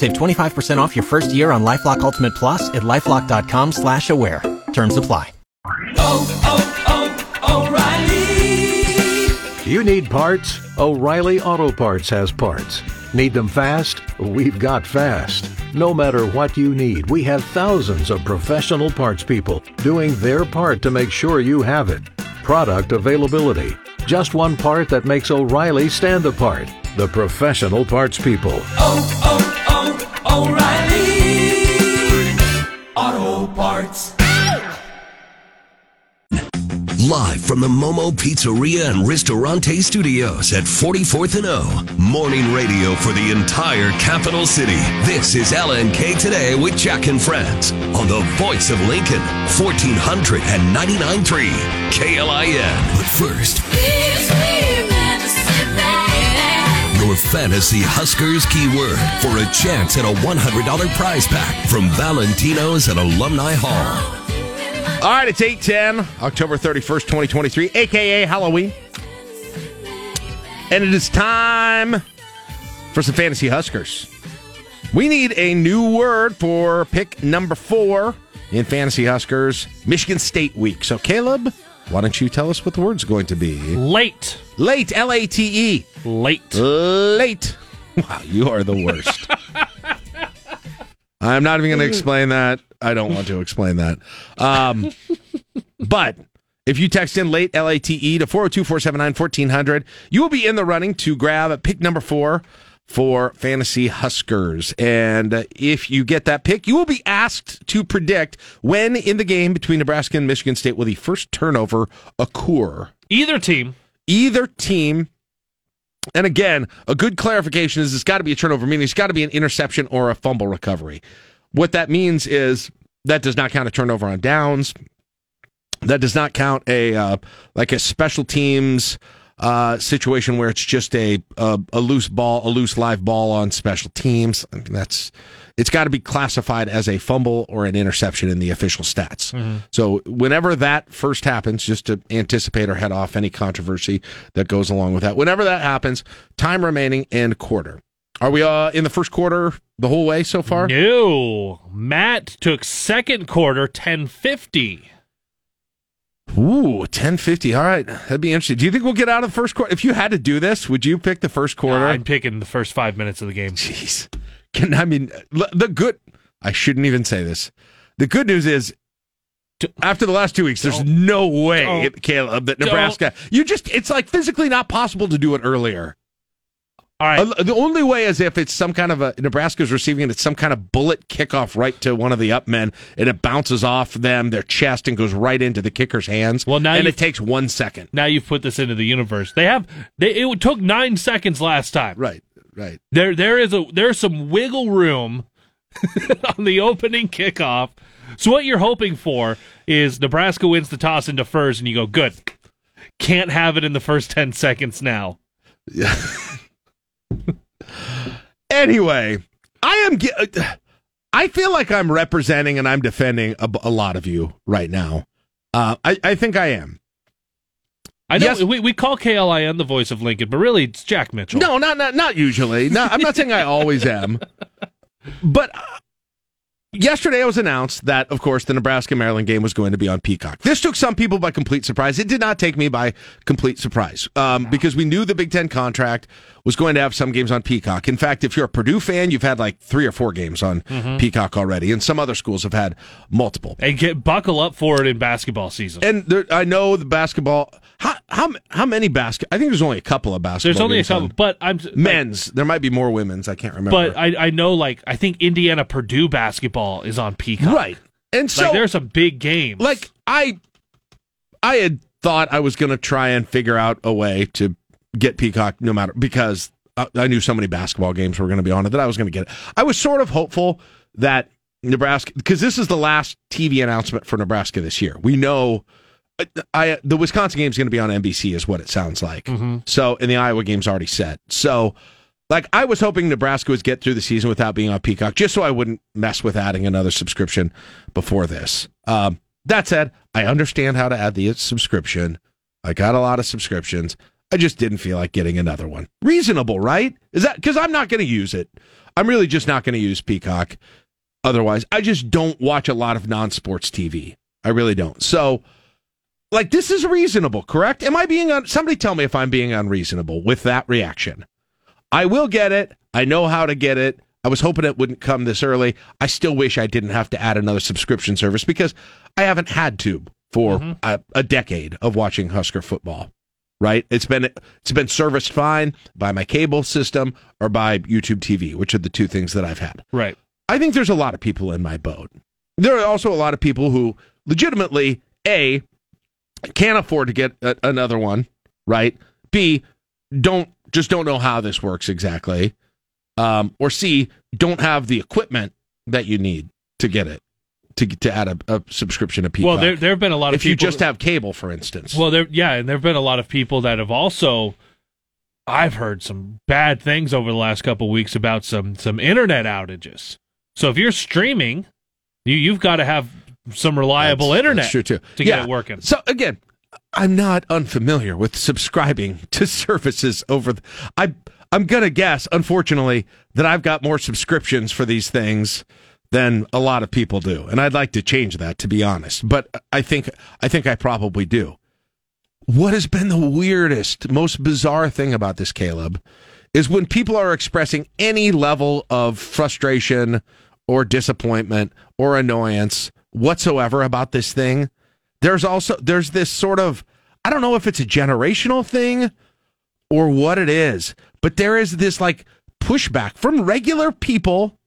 D: Save 25% off your first year on LifeLock Ultimate Plus at LifeLock.com slash aware. Terms apply. Oh, oh, oh, O'Reilly!
M: You need parts? O'Reilly Auto Parts has parts. Need them fast? We've got fast. No matter what you need, we have thousands of professional parts people doing their part to make sure you have it. Product availability. Just one part that makes O'Reilly stand apart. The professional parts people.
A: Oh, oh, Auto Parts. Live from the Momo Pizzeria and Ristorante Studios at 44th and O. Morning radio for the entire capital city. This is LNK Today with Jack and Friends on the voice of Lincoln, 1499.3 KLIN. But first, your fantasy Huskers keyword for a chance at a $100 prize pack from Valentino's at Alumni Hall.
C: All right, it's 810, October 31st, 2023, aka Halloween. And it is time for some fantasy Huskers. We need a new word for pick number four in Fantasy Huskers Michigan State Week. So, Caleb, why don't you tell us what the word's going to be?
B: Late.
C: Late, L A T E.
B: Late.
C: Late. Wow, you are the worst. I'm not even going to explain that. I don't want to explain that. Um, but if you text in late L A T E to 402 479 1400, you will be in the running to grab pick number four for Fantasy Huskers. And uh, if you get that pick, you will be asked to predict when in the game between Nebraska and Michigan State will the first turnover occur.
B: Either team.
C: Either team. And again, a good clarification is it's got to be a turnover, meaning it's got to be an interception or a fumble recovery. What that means is that does not count a turnover on downs. That does not count a uh, like a special teams uh, situation where it's just a, a a loose ball, a loose live ball on special teams. I mean, that's it's got to be classified as a fumble or an interception in the official stats. So whenever that first happens, just to anticipate or head off any controversy that goes along with that, whenever that happens, time remaining and quarter. Are we uh, in the first quarter the whole way so far?
B: No. Matt took second quarter 1050.
C: Ooh, 1050. All right. That'd be interesting. Do you think we'll get out of the first quarter? If you had to do this, would you pick the first quarter?
B: I'm picking the first five minutes of the game.
C: Jeez. Can, I mean, the good, I shouldn't even say this. The good news is, after the last two weeks, there's no way, Caleb, that Nebraska, you just, it's like physically not possible to do it earlier.
B: All right.
C: Uh, The only way is if it's some kind of a Nebraska's receiving it, it's some kind of bullet kickoff right to one of the up men, and it bounces off them, their chest, and goes right into the kicker's hands.
B: Well, now
C: and it takes one second.
B: Now you've put this into the universe. They have they it took 9 seconds last time.
C: Right. Right.
B: There there is a there's some wiggle room on the opening kickoff. So what you're hoping for is Nebraska wins the toss and defers and you go, "Good. Can't have it in the first 10 seconds now."
C: Anyway, I am. ge- I feel like I'm representing and I'm defending a, a lot of you right now. Uh, I, I think I am.
B: I know
C: Yes.
B: we, we call KLIN the voice of Lincoln, but really it's Jack Mitchell.
C: No, not not not usually. No, I'm not saying I always am. But uh, yesterday it was announced that, of course, the Nebraska Maryland game was going to be on Peacock. This took some people by complete surprise. It did not take me by complete surprise um, because we knew the Big Ten contract was going to have some games on Peacock. In fact, if you're a Purdue fan, you've had like three or four games on mm-hmm. Peacock already, and some other schools have had multiple.
B: And get buckle up for it in basketball season.
C: And there, I know the basketball. How, how how many basket? I think there's only a couple of basketball.
B: There's only a couple,
C: on.
B: but I'm like,
C: men's. there might be more women's. I can't remember.
B: But I, I know, like, I think Indiana Purdue basketball is on Peacock.
C: Right. And so
B: like, there's some big games.
C: like I I had thought I was going to try and figure out a way to get Peacock no matter because I, I knew so many basketball games were going to be on it that I was going to get it. I was sort of hopeful that Nebraska because this is the last TV announcement for Nebraska this year. We know I, I the Wisconsin game is going to be on NBC is what it sounds like. So and the Iowa game's already set. So like I was hoping Nebraska would get through the season without being on Peacock, just so I wouldn't mess with adding another subscription before this. Um, that said, I understand how to add the subscription. I got a lot of subscriptions. I just didn't feel like getting another one. Reasonable, right? Is that because I'm not going to use it? I'm really just not going to use Peacock. Otherwise, I just don't watch a lot of non-sports TV. I really don't. So, like, this is reasonable, correct? Am I being un- somebody tell me if I'm being unreasonable with that reaction? I will get it. I know how to get it. I was hoping it wouldn't come this early. I still wish I didn't have to add another subscription service because I haven't had to for mm-hmm. a, a decade of watching Husker football. Right? It's been it's been serviced fine by my cable system or by YouTube TV, which are the two things that I've had.
B: right.
C: I think there's a lot of people in my boat. There are also a lot of people who legitimately a can't afford to get a, another one, right? B don't just don't know how this works exactly, um, or C don't have the equipment that you need to get it to to add a, a subscription to Peacock.
B: Well, there there have been a lot of
C: if you
B: people
C: just have cable, for instance.
B: Well, there, yeah, and there have been a lot of people that have also. I've heard some bad things over the last couple of weeks about some some internet outages. So if you're streaming, you you've got to have some reliable
C: That's-
B: internet
C: that's true too.
B: to
C: Yeah.
B: get it working.
C: So again, I'm not unfamiliar with subscribing to services over. The, I I'm gonna guess, unfortunately, that I've got more subscriptions for these things than a lot of people do, and I'd like to change that, to be honest. But I think I think I probably do. What has been the weirdest, most bizarre thing about this, Caleb, is when people are expressing any level of frustration or disappointment or annoyance whatsoever about this thing. There's also there's this sort of I don't know if it's a generational thing or what it is, but there is this like pushback from regular people,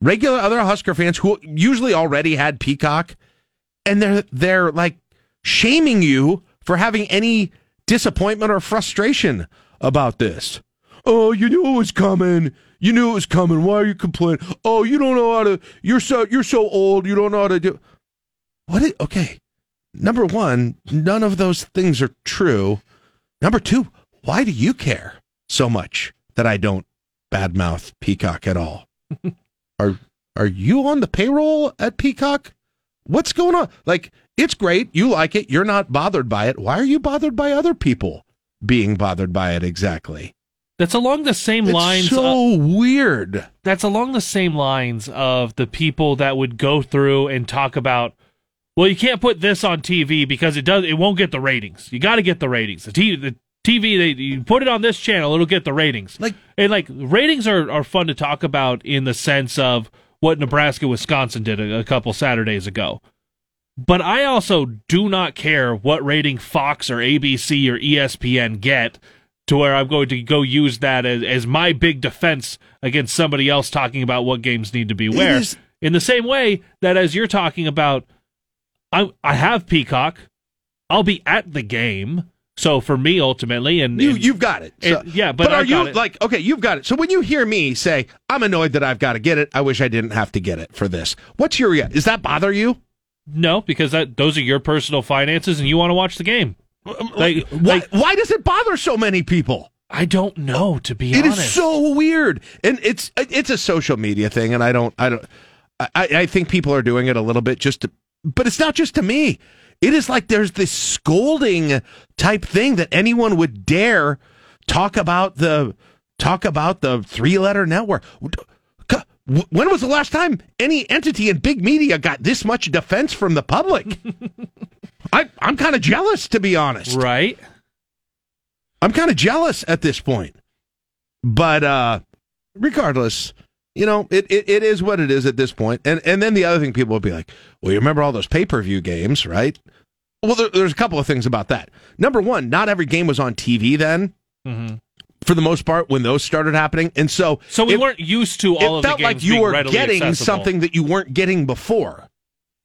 C: regular other Husker fans who usually already had Peacock, and they're they're like shaming you for having any disappointment or frustration about this. Oh, you knew it was coming. You knew it was coming. Why are you complaining? Oh, you don't know how to. You're so you're so old. You don't know how to do. What? Is, okay. Number one, none of those things are true. Number two, why do you care so much that I don't badmouth Peacock at all? are are you on the payroll at Peacock? What's going on? Like, it's great. You like it. You're not bothered by it. Why are you bothered by other people being bothered by it exactly?
B: That's along the same
C: It's
B: lines.
C: so weird.
B: That's along the same lines of the people that would go through and talk about. Well, you can't put this on TV because it does. It won't get the ratings. You got to get the ratings. The TV, the TV, they, you put it on this channel, it'll get the ratings.
C: Like
B: and like ratings are are fun to talk about in the sense of what Nebraska Wisconsin did a, a couple Saturdays ago. But I also do not care what rating Fox or ABC or ESPN get to where I'm going to go use that as, as my big defense against somebody else talking about what games need to be where.
C: is-
B: In the same way that as you're talking about, I I have Peacock, I'll be at the game. So for me, ultimately, and
C: You
B: and-
C: you've got it. So-
B: and- yeah, but, I
C: are you
B: it.
C: like okay? You've got it. So when you hear me say I'm annoyed that I've got to get it, I wish I didn't have to get it for this. What's your reaction? Does that bother you?
B: no, because that those are your personal finances, and you want to watch the game. Um, um, like,
C: Why,
B: like
C: why does it bother so many people?
B: I don't know to be
C: It is
B: honest.
C: so weird, and it's it's a social media thing, and I don't I don't I, I think people are doing it a little bit just to, but it's not just to me. It is like there's this scolding type thing that anyone would dare talk about the talk about the three letter network. When was the last time any entity in big media got this much defense from the public? I, I'm kind of jealous, to be honest.
B: right.
C: I'm kind of jealous at this point. But uh regardless, you know, it, it, it is what it is at this point. And and then the other thing people will be like, well, you remember all those pay per view games, right? Well, there, there's a couple of things about that. Number one, not every game was on TV then.
B: Mm-hmm.
C: For the most part, when those started happening, and so
B: So we
C: it-
B: weren't used to all
C: it
B: of the
C: felt
B: games
C: like you were getting
B: accessible.
C: something that you weren't getting before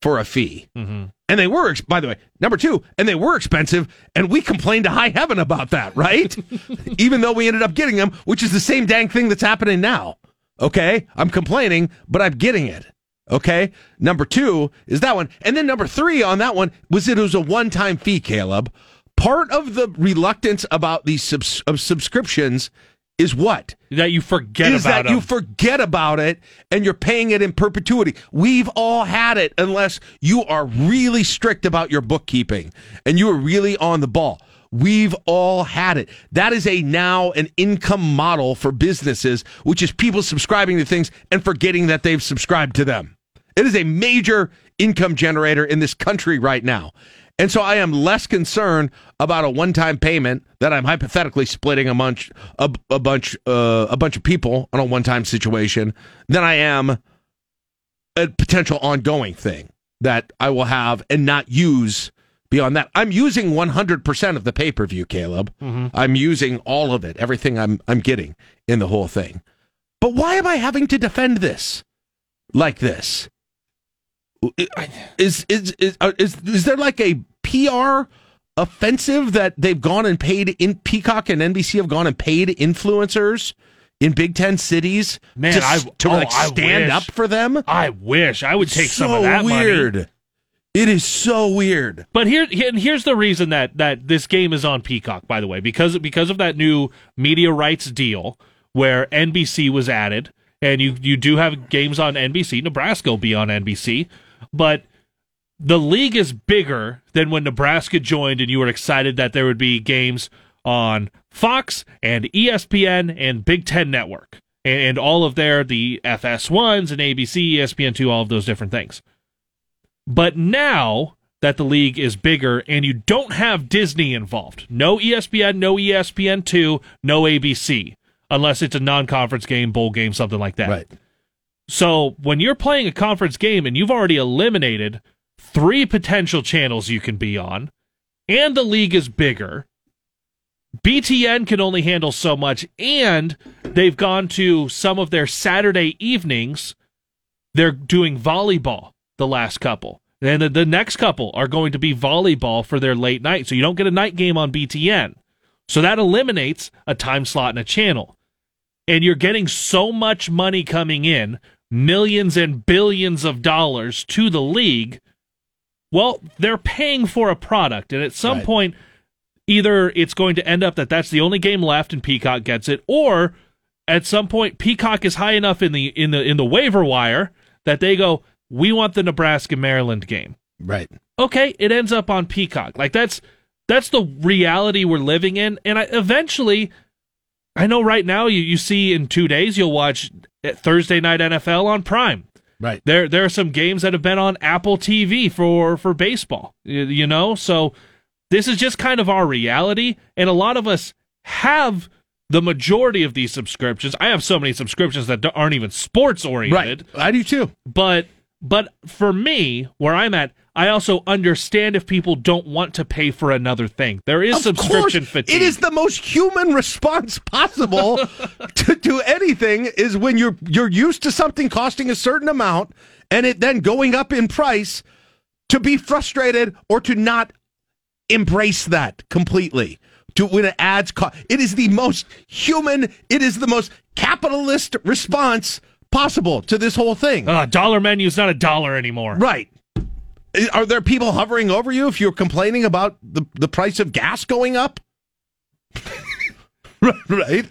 C: for a fee.
B: Mm-hmm.
C: And they were, by the way, number two, and they were expensive, and we complained to high heaven about that, right? Even though we ended up getting them, which is the same dang thing that's happening now. Okay? I'm complaining, but I'm getting it. Okay? Number two is that one. And then number three on that one was it was a one time fee, Caleb. Part of the reluctance about these subs- of subscriptions is what?
B: That you forget
C: is
B: about
C: that you forget about it and you're paying it in perpetuity. We've all had it unless you are really strict about your bookkeeping and you are really on the ball. We've all had it. That is a now an income model for businesses, which is people subscribing to things and forgetting that they've subscribed to them. It is a major income generator in this country right now. And so I am less concerned about a one-time payment that I'm hypothetically splitting a bunch a, a bunch uh, a bunch of people on a one-time situation than I am a potential ongoing thing that I will have and not use beyond that. I'm using 100% of the pay-per-view, Caleb.
B: Mhm.
C: I'm using all of it, everything I'm I'm getting in the whole thing. But why am I having to defend this like this? Is is is uh, is, is there like a PR offensive that they've gone and paid in Peacock and NBC have gone and paid influencers in Big Ten cities
B: Man,
C: to,
B: I-
C: to
B: oh,
C: like stand up for them?
B: I wish I would take some of that
C: weird.
B: money.
C: It is so weird.
B: But here, here- here's the reason that that this game is on Peacock. By the way, because because of that new media rights deal where NBC was added, and you you do have games on NBC. Nebraska will be on NBC, but the league is bigger than when Nebraska joined, and you were excited that there would be games on Fox and ESPN and Big Ten Network and, and all of their the FS ones and ABC, ESPN two, all of those different things. But now that the league is bigger and you don't have Disney involved, no ESPN, no ESPN2, no ABC, unless it's a non conference game, bowl game, something like that.
C: Right.
B: So when you're playing a conference game and you've already eliminated three potential channels you can be on, and the league is bigger, BTN can only handle so much, and they've gone to some of their Saturday evenings. They're doing volleyball the last couple. And the, the next couple are going to be volleyball for their late night. So you don't get a night game on BTN. So that eliminates a time slot in a channel. And you're getting so much money coming in, millions and billions of dollars to the league. Well, they're paying for a product. And at some
C: Right.
B: point, either it's going to end up that that's the only game left and Peacock gets it, or at some point Peacock is high enough in the in the in the waiver wire that they go, we want the Nebraska Maryland game.
C: Right.
B: Okay, it ends up on Peacock. Like that's that's the reality we're living in, and I, eventually, I know right now you you see in two days you'll watch Thursday night NFL on Prime.
C: Right.
B: There there are some games that have been on Apple TV for for baseball. You, you know, so this is just kind of our reality, and a lot of us have the majority of these subscriptions. I have so many subscriptions that aren't even sports oriented.
C: Right. I do too.
B: But but for me, where I'm at, I also understand if people don't want to pay for another thing. There is
C: Of
B: subscription
C: course,
B: fatigue.
C: It is the most human response possible to, do anything is when you're you're used to something costing a certain amount and it then going up in price to be frustrated or to not embrace that completely. To when it adds cost, it is the most human. It is the most capitalist response possible to this whole thing.
B: Uh, dollar menu is not a dollar anymore.
C: Right. Are there people hovering over you if you're complaining about the, the price of gas going up? right.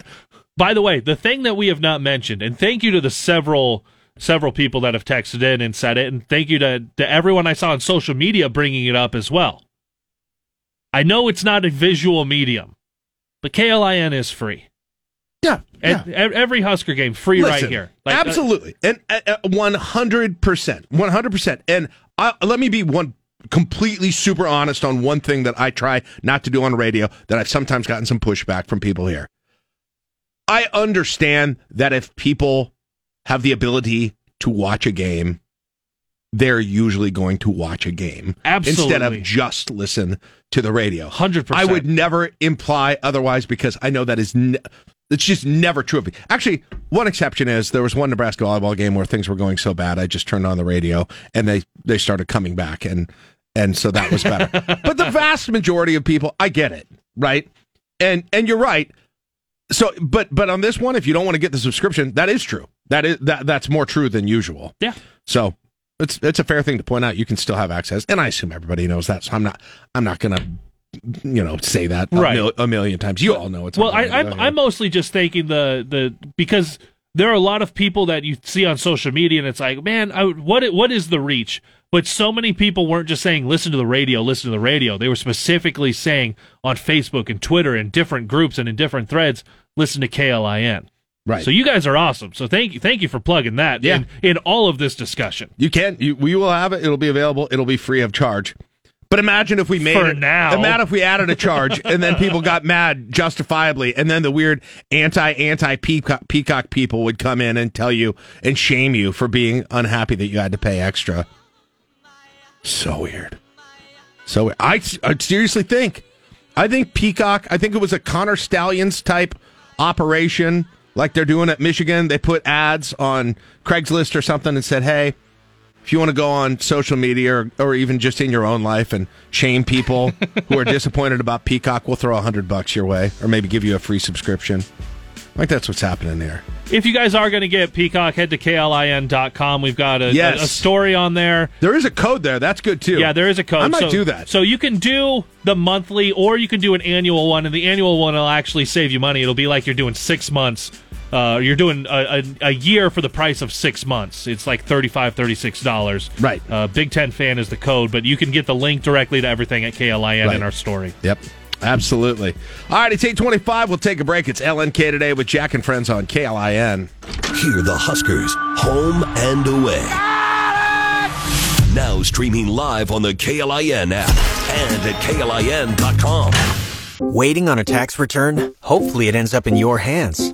B: By the way, the thing that we have not mentioned, and thank you to the several several people that have texted in and said it, and thank you to, to everyone I saw on social media bringing it up as well. I know it's not a visual medium, but KLIN is free.
C: Yeah,
B: And ev- every Husker game free right here. Like, uh,
C: absolutely, and one hundred percent, one hundred percent. And I, let me be one completely super honest on one thing that I try not to do on radio that I've sometimes gotten some pushback from people here. I understand that if people have the ability to watch a game, they're usually going to watch a game instead of just listen to the radio.
B: 100%.
C: I would never imply otherwise because I know that is ne- it's just never true of me. Actually, one exception is there was one Nebraska volleyball game where things were going so bad I just turned on the radio and they they started coming back and and so that was better. but the vast majority of people, I get it, right? And and you're right. So, but but on this one, if you don't want to get the subscription, that is true. That is that that's more true than usual.
B: Yeah.
C: So it's it's a fair thing to point out. You can still have access, and I assume everybody knows that. So I'm not I'm not gonna you know say that a,
B: Right.
C: mil- a million times. You all know it's
B: Well, I, I'm I'm mostly just thinking the the because there are a lot of people that you see on social media, and it's like, man, I, what what is the reach? But so many people weren't just saying listen to the radio, listen to the radio. They were specifically saying on Facebook and Twitter and different groups and in different threads, listen to KLIN.
C: Right.
B: So you guys are awesome. So thank you, thank you for plugging that
C: Yeah.
B: in, in all of this discussion.
C: You can. You, we will have it. It'll be available. It'll be free of charge. But imagine if we made
B: For
C: it,
B: now.
C: Imagine if we added a charge, and then people got mad justifiably, and then the weird anti anti peacock, peacock people would come in and tell you and shame you for being unhappy that you had to pay extra. So weird. So I, I seriously think, I think Peacock. I think it was a Connor Stalions type operation, like they're doing at Michigan. They put ads on Craigslist or something and said, "Hey, if you want to go on social media or, or even just in your own life and shame people who are disappointed about Peacock, we'll throw a hundred bucks your way, or maybe give you a free subscription." I think that's what's happening there.
B: If you guys are going to get Peacock, head to klin.com. We've got a,
C: Yes.
B: a, a story on there.
C: There is a code there. That's good too.
B: Yeah, there is a code.
C: I might
B: so,
C: do that.
B: So you can do the monthly or you can do an annual one, and the annual one will actually save you money. It'll be like you're doing six months. Uh, you're doing a, a, a year for the price of six months. It's like $35, $36.
C: Right.
B: Uh, Big Ten fan is the code, but you can get the link directly to everything at KLIN
C: Right.
B: in our story.
C: Yep. Absolutely. All right, it's 825. We'll take a break. It's LNK today with Jack and Friends on KLIN.
A: Hear the Huskers, home and away. Now streaming live on the KLIN app and at KLIN.com.
D: Waiting on a tax return? Hopefully, it ends up in your hands.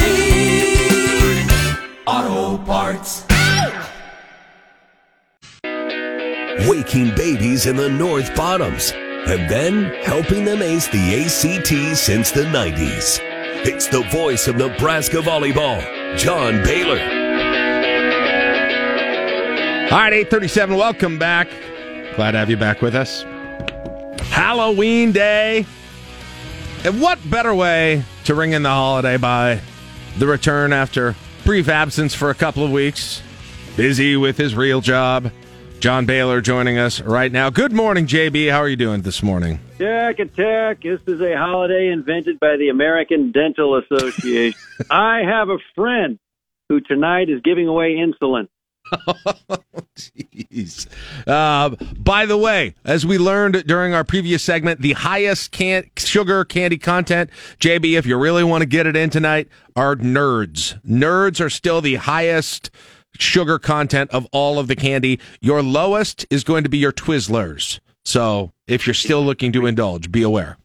A: Waking babies in the North Bottoms and then helping them ace the ACT since the 90s. It's the voice of Nebraska volleyball, John Baylor.
C: All right, 837. Welcome back. Glad to have you back with us. Halloween Day. And what better way to ring in the holiday by the return after brief absence for a couple of weeks? Busy with his real job. John Baylor joining us right now. Good morning, JB. How are you doing this morning?
N: Jack Attack. This is a holiday invented by the American Dental Association. I have a friend who tonight is giving away insulin.
C: Jeez. Uh, by the way, as we learned during our previous segment, the highest can- sugar candy content, JB, if you really want to get it in tonight, are nerds. Nerds are still the highest sugar content of all of the candy. Your lowest is going to be your Twizzlers. So if you're still looking to indulge, be aware.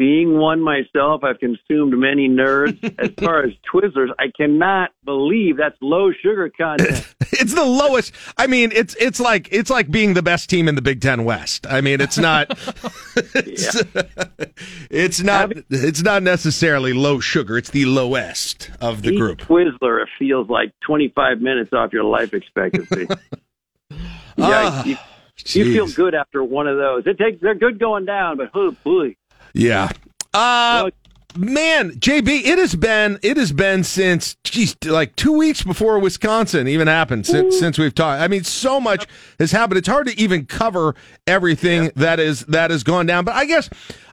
N: Being one myself, I've consumed many nerds. As far as Twizzlers, I cannot believe that's low sugar content.
C: It's the lowest. I mean, it's it's like it's like being the best team in the Big Ten West. I mean, it's not. it's, it's not. It's not necessarily low sugar. It's the lowest of the group.
N: Twizzler, it feels like 25 minutes off your life expectancy.
C: Ah,
N: yeah, you, you feel good after one of those. It takes they're good going down, but oh boy.
C: Yeah. Uh, Man, JB, it has been it has been since geez, like two weeks before Wisconsin even happened since, since we've talked. I mean, so much has happened. It's hard to even cover everything that is that has gone down. But I guess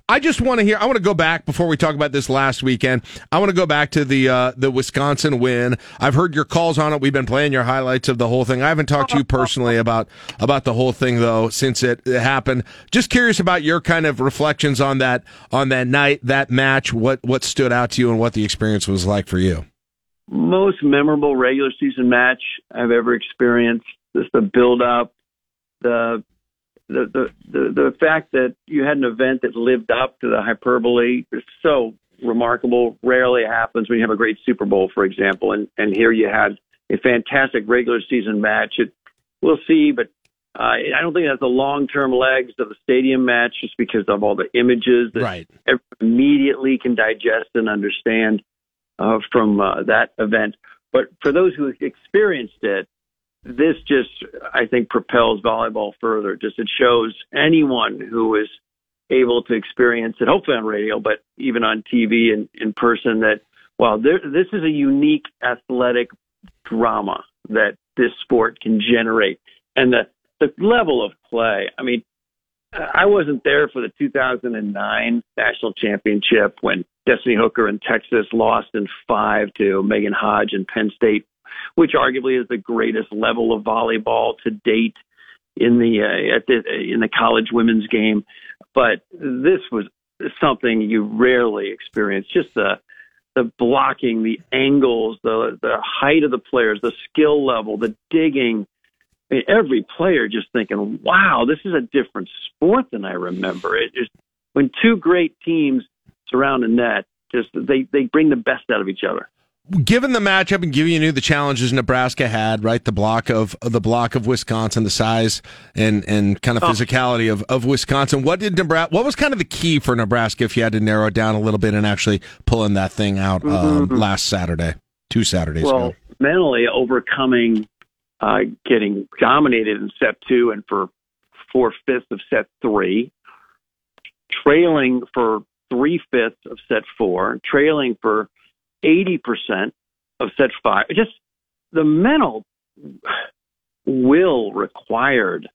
C: I just want to hear. I want to go back before we talk about this last weekend. I want to go back to the uh, the Wisconsin win. I've heard your calls on it. We've been playing your highlights of the whole thing. I haven't talked to you personally about about the whole thing though since it, it happened. Just curious about your kind of reflections on that on that night, that match. What what stood out to you and what the experience was like for you.
N: Most memorable regular season match I've ever experienced. Just the build up, the the, the the the fact that you had an event that lived up to the hyperbole is so remarkable. Rarely happens when you have a great Super Bowl, for example, and and here you had a fantastic regular season match. It, we'll see, but uh, I don't think it has the long term legs of the stadium match just because of all the images that
C: right.
N: immediately can digest and understand uh, from uh, that event. But for those who experienced it, this just, I think, propels volleyball further. Just it shows anyone who is able to experience it, hopefully on radio, but even on TV and in person, that wow, there, this is a unique athletic drama that this sport can generate, and the the level of play. I mean, I wasn't there for the 2009 national championship when Destinee Hooker in Texas lost in five to Megan Hodge in Penn State which arguably is the greatest level of volleyball to date in the uh, at the in the college women's game. But this was something you rarely experience. Just the the blocking, the angles, the the height of the players, the skill level, the digging. I mean, every player just thinking, "Wow, this is a different sport than I remember." It just when two great teams surround a net, just they they bring the best out of each other
C: given the matchup and giving you knew the challenges Nebraska had, right? The block of the block of Wisconsin, the size and and kind of oh. physicality of, of Wisconsin. What did Nebraska? What was kind of the key for Nebraska if you had to narrow it down a little bit and actually pulling that thing out um, mm-hmm. last Saturday, two Saturdays
N: well,
C: ago?
N: mentally overcoming, uh, getting dominated in set two and for four fifths of set three, trailing for three fifths of set four, trailing for 80% of such five. Just the mental will required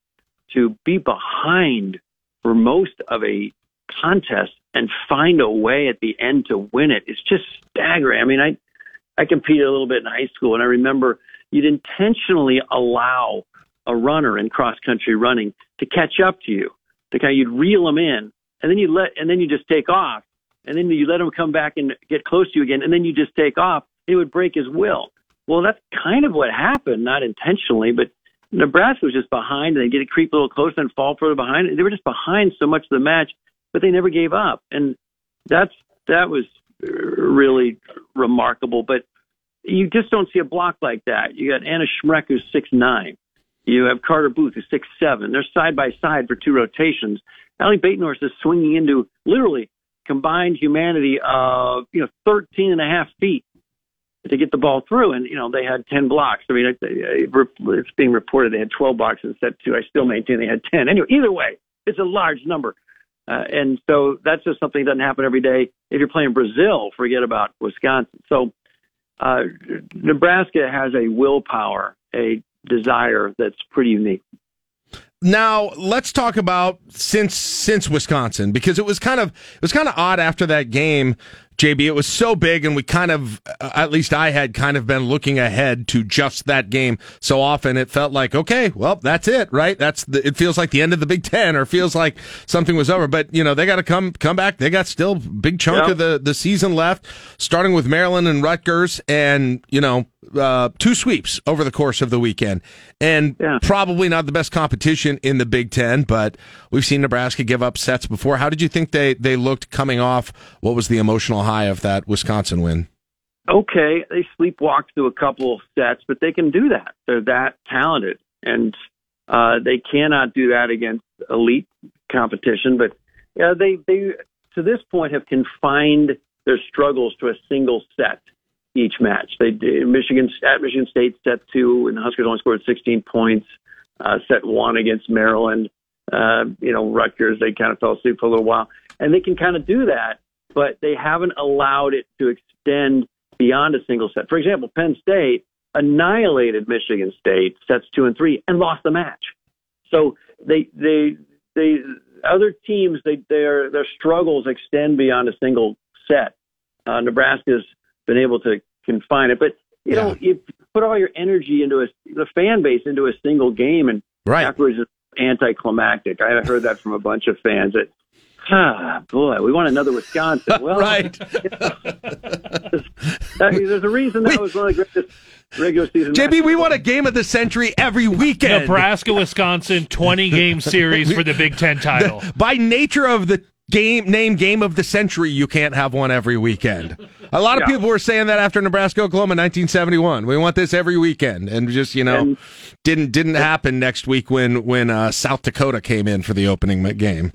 N: to be behind for most of a contest and find a way at the end to win it is just staggering. I mean, I I competed a little bit in high school, and I remember you'd intentionally allow a runner in cross country running to catch up to you. The guy you'd reel them in, and then you let, and then you just take off and then you let him come back and get close to you again, and then you just take off, he would break his will. Well, that's kind of what happened, not intentionally, but Nebraska was just behind, and they get a creep a little closer and fall further behind. They were just behind so much of the match, but they never gave up, and that's that was really remarkable. But you just don't see a block like that. You got Anna Smrek, who's six nine. You have Carter Booth, who's six seven. They're side by side for two rotations. Ally Batenhorst is swinging into literally combined humanity of you know 13 and a half feet to get the ball through, and you know they had 10 blocks. I mean, it's being reported they had 12 blocks in set two. I still maintain they had 10. Anyway, either way, it's a large number, uh, and so that's just something that doesn't happen every day. If you're playing Brazil, forget about Wisconsin. So uh, Nebraska has a willpower, a desire that's pretty unique.
C: Now let's talk about since since Wisconsin because it was kind of it was kind of odd after that game JB, it was so big, and we kind of, uh, at least I had kind of been looking ahead to just that game so often. It felt like, okay, well, that's it, right? That's the, it feels like the end of the Big Ten, or feels like something was over. But you know, they got to come come back. They got still big chunk yep. of the the season left, starting with Maryland and Rutgers, and you know, uh, two sweeps over the course of the weekend, and yeah. probably not the best competition in the Big Ten. But we've seen Nebraska give up sets before. How did you think they they looked coming off? What was the emotional high of that Wisconsin win?
N: Okay, they sleepwalked through a couple of sets, but they can do that. They're that talented, and uh, they cannot do that against elite competition. But yeah, they they to this point have confined their struggles to a single set each match. They Michigan at Michigan State set two, and the Huskers only scored 16 points. Uh, set one against Maryland. Uh, you know, Rutgers they kind of fell asleep for a little while, and they can kind of do that but they haven't allowed it to extend beyond a single set. For example, Penn State annihilated Michigan State sets two and three and lost the match. So they they they other teams they their their struggles extend beyond a single set. Uh, Nebraska's been able to confine it, but you know you put all your energy into a the fan base into a single game, and
C: right.
N: afterwards it's anticlimactic. I heard that from a bunch of fans that. Ah, boy, we want another Wisconsin. Well,
C: right.
N: there's a reason that was one of the greatest regular season.
C: JB, we want a game of the century every weekend.
B: Nebraska, Wisconsin, 20 game series for the Big Ten title.
C: The- by nature of the game name game of the century, you can't have one every weekend. A lot of
N: Yeah.
C: people were saying that after Nebraska Oklahoma 1971. We want this every weekend, and just you know,
N: And-
C: didn't didn't happen next week when when uh, South Dakota came in for the opening game.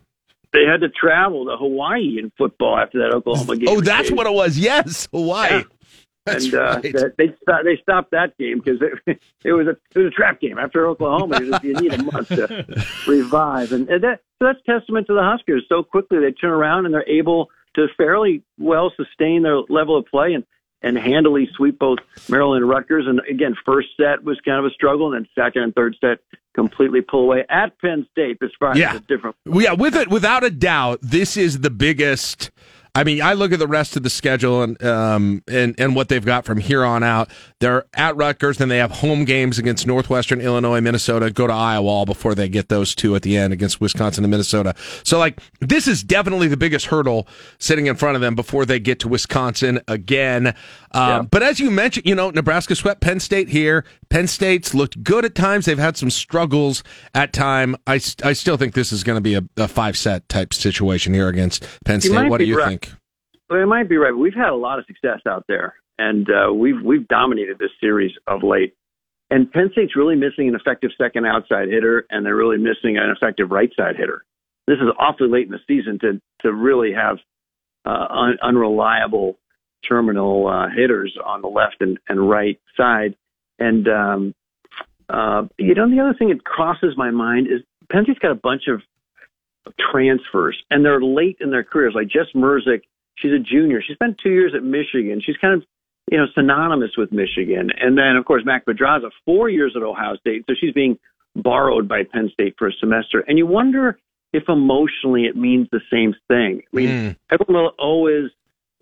N: They had to travel to Hawaii in football after that Oklahoma game.
C: Oh, that's what it was. Yes, Hawaii.
N: Yeah.
C: That's
N: and uh,
C: right.
N: they they stopped that game because it, it was a it was a trap game after Oklahoma. You, just, you need a month to revive, and, and that so that's testament to the Huskers. So quickly they turn around and they're able to fairly well sustain their level of play and and handily sweep both Maryland and Rutgers. And again, first set was kind of a struggle, and then second and third set completely pull away at Penn State. This Friday
C: Yeah.
N: different.
C: Yeah, with it, without a doubt, this is the biggest. I mean, I look at the rest of the schedule and um and and what they've got from here on out. They're at Rutgers, then they have home games against Northwestern, Illinois, Minnesota. Go to Iowa all before they get those two at the end against Wisconsin and Minnesota. So, like, this is definitely the biggest hurdle sitting in front of them before they get to Wisconsin again. Um, But as you mentioned, you know, Nebraska swept Penn State here. Penn State's looked good at times. They've had some struggles at time. I, I still think this is going to be a, a five set type situation here against Penn State. What do you
N: right.
C: think?
N: Well, it might be right, but we've had a lot of success out there, and uh, we've we've dominated this series of late. And Penn State's really missing an effective second outside hitter, and they're really missing an effective right side hitter. This is awfully late in the season to to really have uh, un- unreliable terminal uh, hitters on the left and, and right side. And um, uh, you know, the other thing that crosses my mind is Penn State's got a bunch of transfers, and they're late in their careers. Like Jess Mruzik, she's a junior. She spent two years at Michigan. She's kind of, you know, synonymous with Michigan. And then, of course, Mac Podraza, four years at Ohio State. So she's being borrowed by Penn State for a semester. And you wonder if emotionally it means the same thing. I mean, everyone will always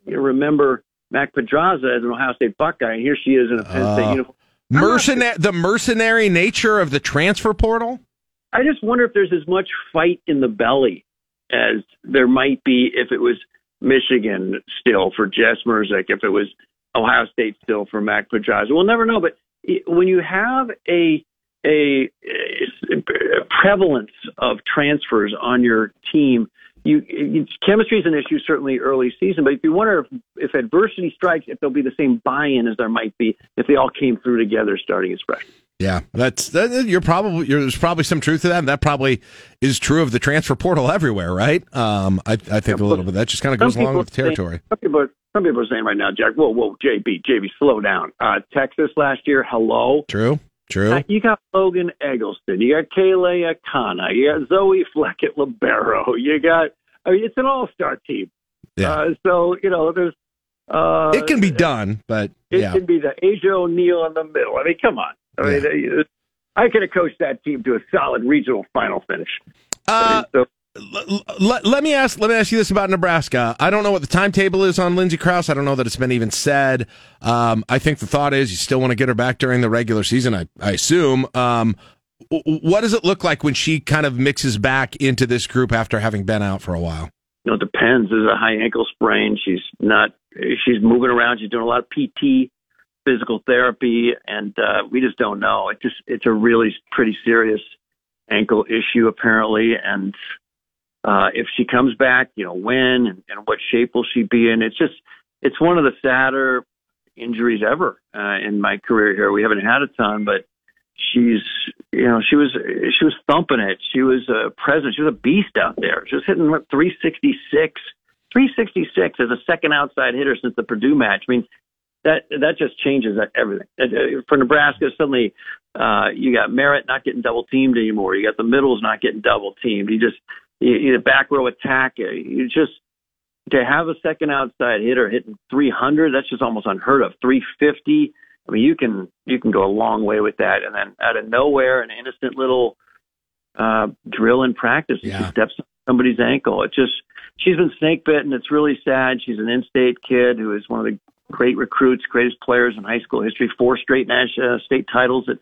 N: you know, remember Mac Podraza as an Ohio State Buckeye, and here she is in a Penn State
C: Uh,
N: uniform.
C: Mercenary, the mercenary nature of the transfer portal.
N: I just wonder if there's as much fight in the belly as there might be if it was Michigan still for Jess Mruzik, if it was Ohio State still for Mac Podraza. We'll never know. But when you have a a, a prevalence of transfers on your team, you, you chemistry is an issue certainly early season. But if you wonder if, if adversity strikes, if there'll be the same buy-in as there might be if they all came through together starting as freshmen.
C: Yeah, that's that, you're probably you're, there's probably some truth to that. And that probably is true of the transfer portal everywhere, right? Um, I, I think a little bit that just kind of goes along with the
N: are saying-
C: territory.
N: some people, are, some people are saying right now, Jack. Whoa, whoa, JB, JB, slow down. Uh, Texas last year, hello.
C: True, true.
N: Uh, you got Logan Eggleston. You got Kayla Akana. You got Zoe Fleckett Libero. You got. I mean, it's an all-star team.
C: Yeah.
N: Uh, so you know, there's. Uh,
C: it can be done, but
N: It
C: yeah,
N: can be the Asia O'Neal in the middle. I mean, come on. I mean, uh, I could have coached that team to a solid regional final finish.
C: Uh,
N: I mean, so,
C: let, let me ask let me ask you this about Nebraska. I don't know what the timetable is on Lindsay Krause. I don't know that it's been even said. Um, I think the thought is you still want to get her back during the regular season. I, I assume. Um, w- what does it look like when she kind of mixes back into this group after having been out for a while?
N: you know, it depends. There's a high ankle sprain. She's not. She's moving around. She's doing a lot of PT, physical therapy, and uh, we just don't know. It just it's a really pretty serious ankle issue apparently, and uh, if she comes back, you know, when and, and what shape will she be in? It's just it's one of the sadder injuries ever uh, in my career here. We haven't had a ton, but she's you know she was she was thumping it. She was uh, present. She was a beast out there. She was hitting what 366, 366 as a second outside hitter since the Purdue match. I mean that that just changes everything for Nebraska. Suddenly, uh, you got Merritt not getting double teamed anymore. You got the middles not getting double teamed. You just you, you the back row attack. You just to have a second outside hitter hitting 300, that's just almost unheard of. 350. I mean, you can you can go a long way with that. And then out of nowhere, an innocent little uh, drill in practice, yeah. she steps on somebody's ankle. It just she's been snake bitten. It's really sad. She's an in-state kid who is one of the great recruits, greatest players in high school history. Four straight national uh, state titles at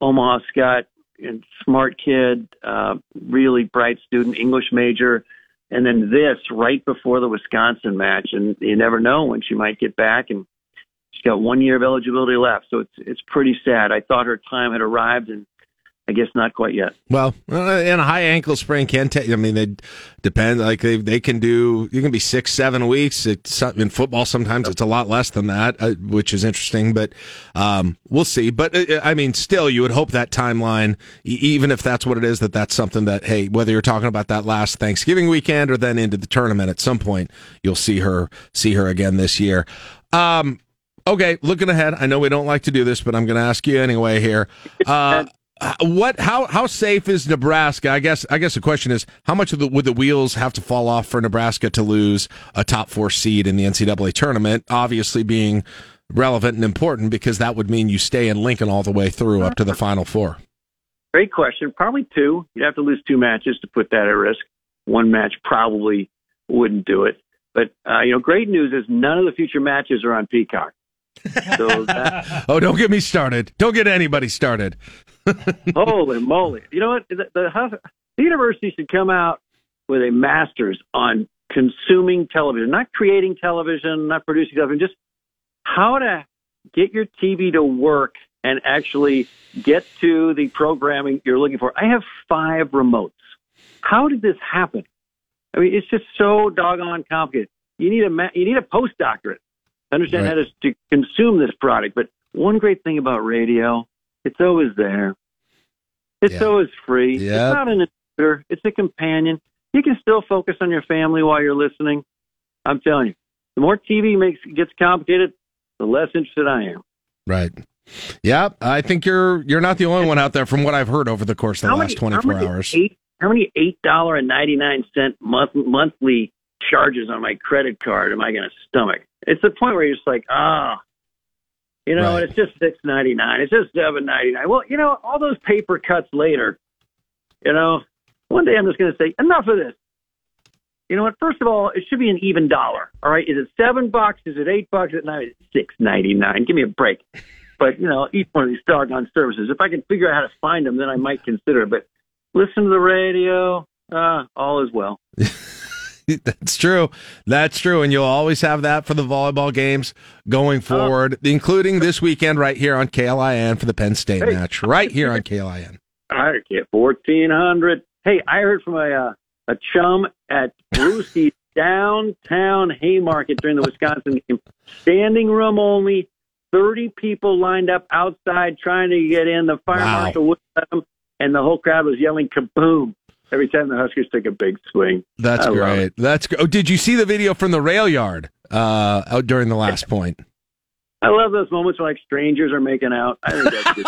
N: Omaha Skutt. And smart kid, uh, really bright student, English major and then this right before the Wisconsin match, and you never know when she might get back. And she's got one year of eligibility left, so it's it's pretty sad. I thought her time had arrived, and I guess not quite yet.
C: Well, uh, and a high ankle sprain can take. I mean, they depend. Like they they can do. You can be six, seven weeks. It's in football. Sometimes it's a lot less than that, uh, which is interesting. But um, we'll see. But uh, I mean, still, you would hope that timeline, even if that's what it is, that that's something that hey, whether you're talking about that last Thanksgiving weekend or then into the tournament, at some point you'll see her see her again this year. Um, okay, looking ahead. I know we don't like to do this, but I'm going to ask you anyway here. Uh, uh, what how how safe is Nebraska? I guess I guess the question is how much the, would the wheels have to fall off for Nebraska to lose a top four seed in the NCAA tournament? Obviously, being relevant and important because that would mean you stay in Lincoln all the way through up to the Final Four.
N: Great question. Probably two. You'd have to lose two matches to put that at risk. One match probably wouldn't do it. But uh, you know, great news is none of the future matches are on Peacock.
C: So that, oh, don't get me started. Don't get anybody started.
N: Holy moly! You know what? The, the, the university should come out with a master's on consuming television, not creating television, not producing television, just how to get your TV to work and actually get to the programming you're looking for. I have five remotes. How did this happen? I mean, it's just so doggone complicated. You need a ma- you need a postdoctorate to understand right. how to, to consume this product. But one great thing about radio, it's always there. It's yeah. always free. Yep. It's not an intruder. It's a companion. You can still focus on your family while you're listening. I'm telling you, the more TV makes gets complicated, the less interested I am.
C: Right. Yeah, I think you're you're not the only one out there from what I've heard over the course of the how last many, 24 hours.
N: Eight, how many eight dollar and ninety nine cent month, monthly charges on my credit card am I going to stomach? It's the point where you're just like, ah, oh, you know, right. and it's just six ninety nine. It's just seven ninety nine. Well, you know, all those paper cuts later. You know, one day I'm just going to say enough of this. You know what? First of all, it should be an even dollar. All right, is it seven bucks? Is it eight bucks? Is it nine? Six ninety nine. Give me a break. But you know, each one of these doggone services. If I can figure out how to find them, then I might consider. it. But listen to the radio. Uh, all is well.
C: That's true. That's true. And you'll always have that for the volleyball games going oh. forward, oh. including this weekend right here on KLIN for the Penn State hey. match, right here on KLIN.
N: I get 1400. Hey, I heard from a, uh, a chum at Brewski's downtown Haymarket during the Wisconsin game. Standing room only, 30 people lined up outside trying to get in. The fire wow. marshal would let them, and the whole crowd was yelling kaboom every time the Huskers take a big swing.
C: That's I great. That's Oh, did you see the video from the rail yard uh, out during the last point?
N: I love those moments where like strangers are making out. I think that's good.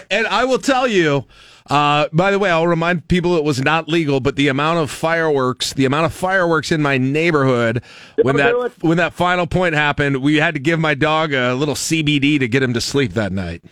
C: and I will tell you, uh, by the way, I'll remind people it was not legal, but the amount of fireworks, the amount of fireworks in my neighborhood when that when that final point happened, we had to give my dog a little CBD to get him to sleep that night.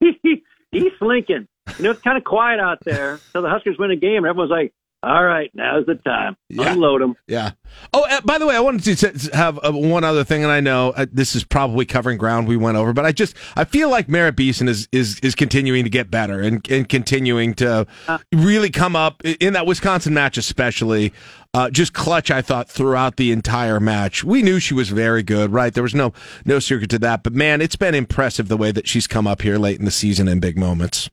N: He's Lincoln you know, it's kind of quiet out there. So the Huskers win a game, and everyone's like, all right, now's the time. Yeah. Unload them.
C: Yeah. Oh, uh, by the way, I wanted to have uh, one other thing, and I know uh, this is probably covering ground we went over, but I just I feel like Merritt Beason is is is continuing to get better and and continuing to really come up in that Wisconsin match, especially. Uh, just clutch, I thought, throughout the entire match. We knew she was very good, right? There was no no secret to that. But man, it's been impressive the way that she's come up here late in the season in big moments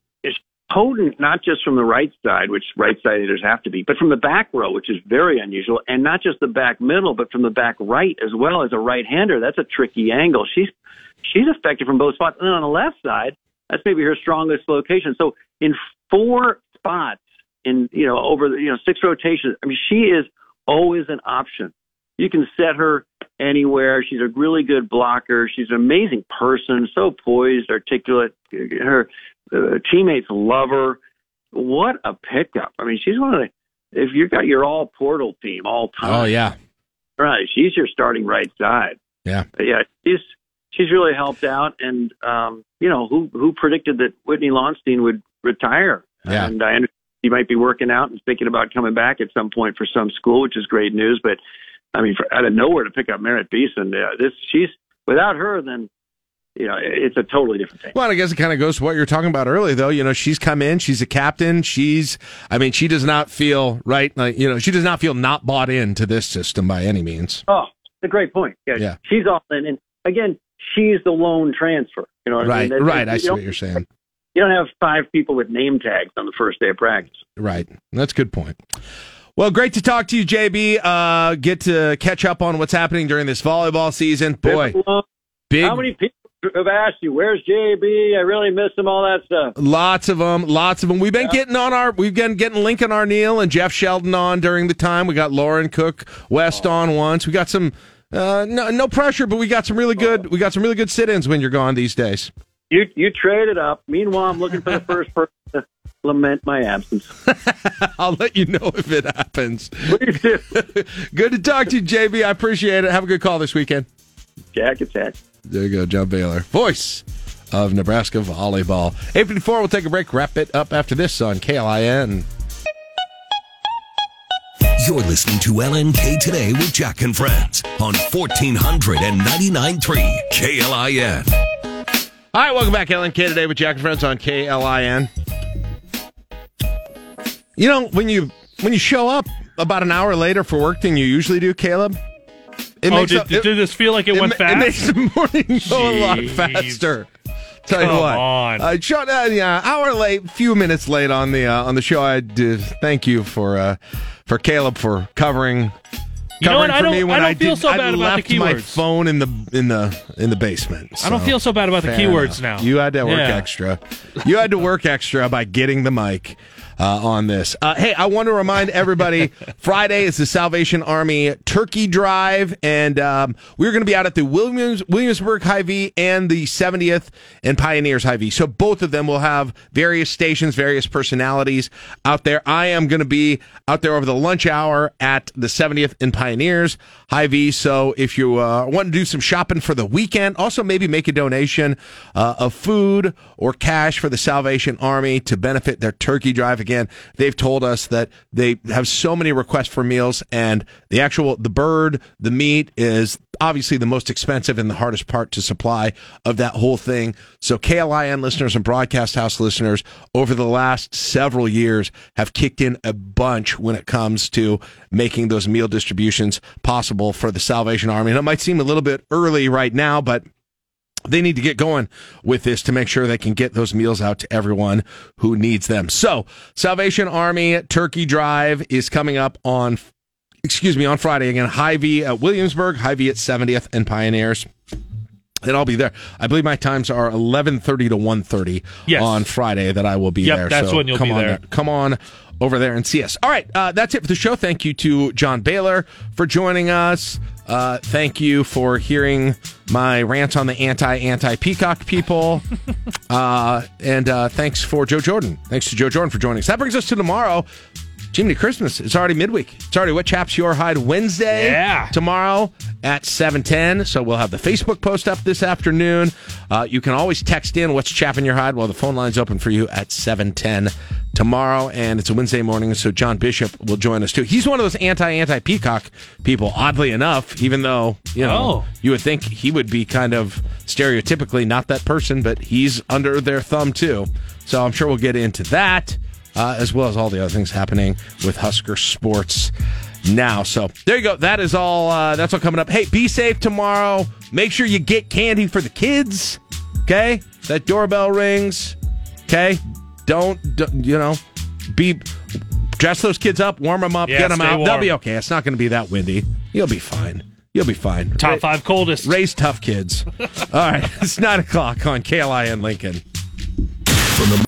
N: potent not just from the right side, which right side hitters have to be, but from the back row, which is very unusual, and not just the back middle, but from the back right as well as a right hander. That's a tricky angle. She's she's effective from both spots. And then on the left side, that's maybe her strongest location. So in four spots in you know over the you know six rotations, I mean she is always an option. You can set her anywhere. She's a really good blocker. She's an amazing person, so poised, articulate. Her uh, teammates love her. What a pickup! I mean, she's one of the if you've got your all portal team all time,
C: Oh yeah,
N: right? She's your starting right side.
C: yeah.
N: But yeah, she's she's really helped out. And um, you know, who who predicted that Whitney Lauenstein would retire?
C: Yeah.
N: And I understand she might be working out and thinking about coming back at some point for some school, which is great news. But I mean, for, out of nowhere to pick up Merritt Beason, uh, this she's without her, then you know it's a totally different thing.
C: Well, I guess it kind of goes to what you're talking about earlier, though. You know, she's come in, she's a captain. She's, I mean, she does not feel right. Like, you know, she does not feel not bought into this system by any means.
N: Oh, it's a great point. Yeah,
C: Yeah.
N: she's all in. And again, she's the lone transfer. You know what I
C: Right,
N: mean? That-
C: right.
N: that-
C: I see what you're saying.
N: You don't have five people with name tags on the first day of practice.
C: Right. That's a good point. Well, great to talk to you, JB. Uh, get to catch up on what's happening during this volleyball season. Boy, big.
N: How many people have asked you, "Where's JB? I really miss him." All that stuff.
C: Lots of them, lots of them. We've been getting on our, we've been getting Lincoln Arneal and Jeff Sheldon on during the time. We got Lauren Cook West on once. We got some, uh, no, no pressure, but we got some really good, we got some really good sit-ins when you're gone these days.
N: You you traded up. Meanwhile, I'm looking for the first person to lament my absence.
C: I'll let you know if it happens.
N: Please do.
C: good to talk to you, JB. I appreciate it. Have a good call this weekend.
N: Jack attack.
C: There you go, John Baylor, voice of Nebraska volleyball. 854, we'll take a break, wrap it up after this on KLIN.
A: You're listening to LNK Today with Jack and Friends on 1499.3 KLIN.
C: All right, welcome back, LNK today with Jack and Friends on KLIN. You know when you when you show up about an hour later for work than you usually do, Caleb. It
B: oh,
C: makes
B: did,
C: up- it-
B: did this feel like it, went
C: ma-
B: fast?
C: It makes the morning go a lot faster. Tell you
B: Come
C: what,
B: on.
C: I shot uh, yeah, hour late, few minutes late on the uh, on the show. I did thank you for uh, for Caleb for covering.
B: You know what? I don't- I don't feel
C: did-
B: so
C: I
B: bad about the
C: left my
B: keywords.
C: phone in the in the in the basement.
B: I don't feel so bad about the keywords
C: enough.
B: now.
C: You had to work
B: Yeah.
C: extra. You had to work extra by getting the mic uh, on this. Uh, hey, I want to remind everybody Friday is the Salvation Army Turkey Drive, and um, we're going to be out at the Williams Williamsburg Hy-Vee and the 70th and Pioneers Hy-Vee. So both of them will have various stations, various personalities out there. I am going to be out there over the lunch hour at the 70th and Pioneers Hy-Vee. So if you uh, want to do some shopping for the weekend, also maybe make a donation uh, of food or cash for the Salvation Army to benefit their turkey drive. Again, they've told us that they have so many requests for meals, and the actual the bird, the meat is obviously the most expensive and the hardest part to supply of that whole thing. So KLIN listeners and Broadcast House listeners over the last several years have kicked in a bunch when it comes to making those meal distributions possible for the Salvation Army. And it might seem a little bit early right now, but they need to get going with this to make sure they can get those meals out to everyone who needs them. So, Salvation Army Turkey Drive is coming up on, excuse me, on Friday again. Hy-Vee at Williamsburg, Hy-Vee at 70th and Pioneers. And I'll be there. I believe my times are 11:30 to 1:30
B: Yes.
C: on Friday that I will be
B: Yep,
C: there.
B: that's
C: So
B: when you'll
C: come
B: be
C: on
B: there.
C: Come on over there and see us. All right, uh, that's it for the show. Thank you to John Baylor for joining us. Uh, thank you for hearing my rant on the anti anti peacock people. uh, and uh, thanks for Joe Jordan. Thanks to Joe Jordan for joining us. That brings us to tomorrow. Jiminy Christmas. It's already midweek. It's already what chaps your hide Wednesday.
B: Yeah.
C: Tomorrow at seven ten. So we'll have the Facebook post up this afternoon. Uh, you can always text in what's chapping your hide while the phone line's open for you at seven ten tomorrow. And it's a Wednesday morning, so John Bishop will join us too. He's one of those anti anti peacock people. Oddly enough, even though you know
B: Oh.
C: you would think he would be kind of stereotypically not that person, but he's under their thumb too. So I'm sure we'll get into that uh, as well as all the other things happening with Husker sports now. So there you go. That is all. Uh, that's all coming up. Hey, be safe tomorrow. Make sure you get candy for the kids. Okay, that doorbell rings. Okay, don't, don't you know? Be dress those kids up, warm them up,
B: Yeah,
C: get them out. They'll be okay. It's not going to be that windy. You'll be fine. You'll be fine.
B: Top five coldest.
C: Raise tough kids. all right, it's nine o'clock on KLIN Lincoln.